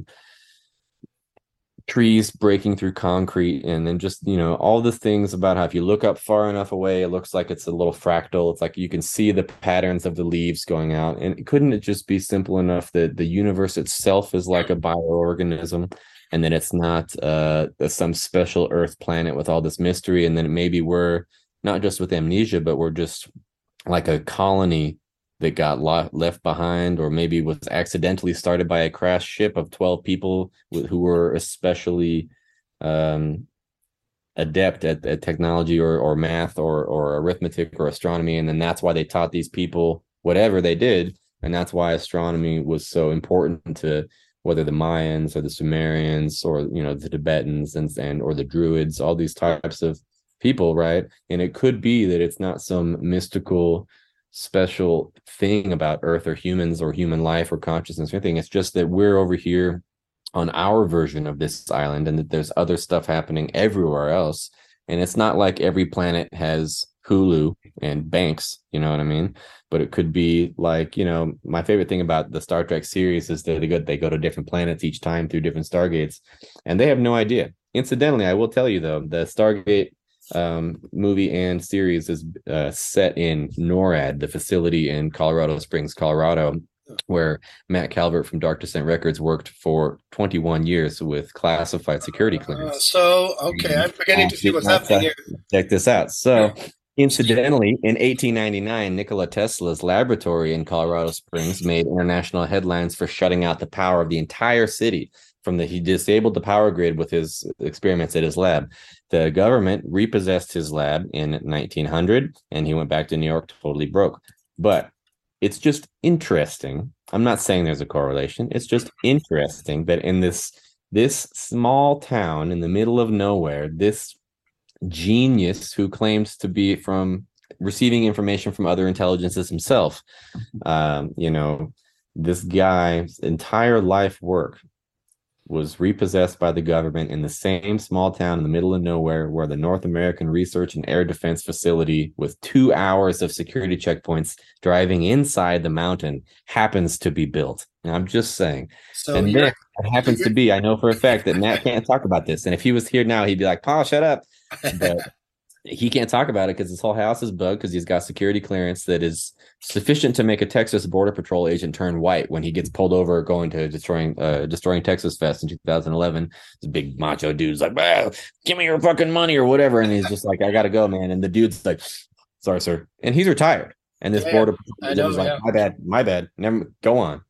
trees breaking through concrete and then just you know all the things about how if you look up far enough away it looks like it's a little fractal it's like you can see the patterns of the leaves going out and couldn't it just be simple enough that the universe itself is like a bioorganism and that it's not uh some special earth planet with all this mystery and then maybe we're not just with amnesia but we're just like a colony that got left behind or maybe was accidentally started by a crash ship of 12 people who were especially um, adept at, at technology or, or math or, or arithmetic or astronomy. And then that's why they taught these people whatever they did. And that's why astronomy was so important to whether the mayans or the sumerians or you know the tibetans and, and or the druids all these types of people right? And it could be that it's not some mystical special thing about earth or humans or human life or consciousness or anything. It's just that we're over here on our version of this island and that there's other stuff happening everywhere else. And it's not like every planet has hulu and banks you know what i mean? But it could be like you know my favorite thing about the star trek series is that they go they go to different planets each time through different stargates and they have no idea. Incidentally i will tell you though the stargate um, movie and series is uh, set in NORAD, the facility in Colorado Springs, Colorado, where Matt Calvert from Dark Descent Records worked for 21 years with classified security clearance. Uh, so, okay, I'm beginning to see what's happening here. Check this out. So, incidentally, in 1899, Nikola Tesla's laboratory in Colorado Springs made international headlines for shutting out the power of the entire city from the he disabled the power grid with his experiments at his lab. The government repossessed his lab in 1900 and he went back to New York totally broke. But it's just interesting. I'm not saying there's a correlation. It's just interesting that in this this small town in the middle of nowhere, this genius who claims to be from receiving information from other intelligences himself, um, you know, this guy's entire life work was repossessed by the government in the same small town in the middle of nowhere where the North American Research and Air Defense Facility, with two hours of security checkpoints driving inside the mountain, happens to be built. And I'm just saying. So and there it happens to be, I know for a fact that Matt can't talk about this. And if he was here now, he'd be like, Paul, shut up. But he can't talk about it because his whole house is bugged because he's got security clearance that is sufficient to make a Texas Border Patrol agent turn white when he gets pulled over going to destroying uh, destroying Texas Fest in 2011. This big macho dude's like, well, "Give me your fucking money or whatever," and he's just like, "I gotta go, man." And the dude's like, "Sorry, sir," and he's retired. And this yeah, Border Patrol agent was like, yeah. "My bad, my bad. Never go on."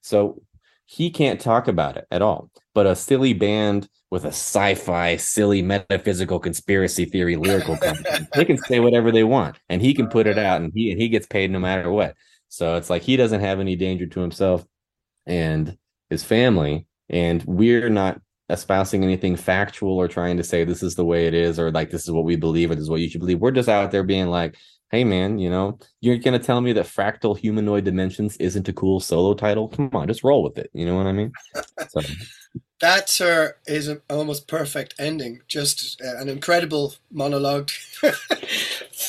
So he can't talk about it at all. But a silly band with a sci-fi, silly metaphysical conspiracy theory lyrical [laughs] company. they can say whatever they want, and he can put it out, and he and he gets paid no matter what. So it's like he doesn't have any danger to himself and his family, and we're not espousing anything factual or trying to say this is the way it is or like this is what we believe or this is what you should believe. We're just out there being like, hey man, you know, you're gonna tell me that fractal humanoid dimensions isn't a cool solo title? Come on, just roll with it. You know what I mean? So that, sir, is an almost perfect ending. Just uh, an incredible monologue. [laughs] um,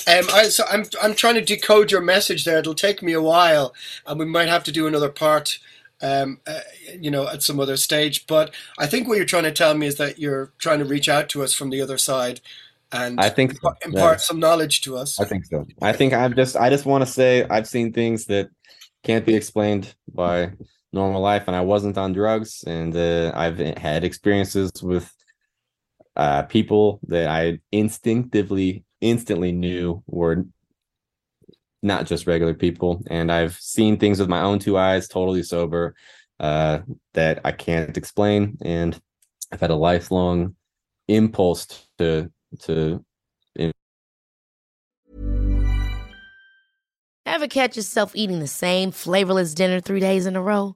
I, so I'm I'm trying to decode your message there. It'll take me a while, and we might have to do another part. Um, uh, you know, at some other stage. But I think what you're trying to tell me is that you're trying to reach out to us from the other side, and I think so. impart yeah. some knowledge to us. I think so. I think I'm just I just want to say I've seen things that can't be explained by normal life and I wasn't on drugs. And uh, I've had experiences with uh, people that I instinctively instantly knew were not just regular people. And I've seen things with my own two eyes totally sober uh, that I can't explain. And I've had a lifelong impulse to to Ever catch yourself eating the same flavorless dinner 3 days in a row?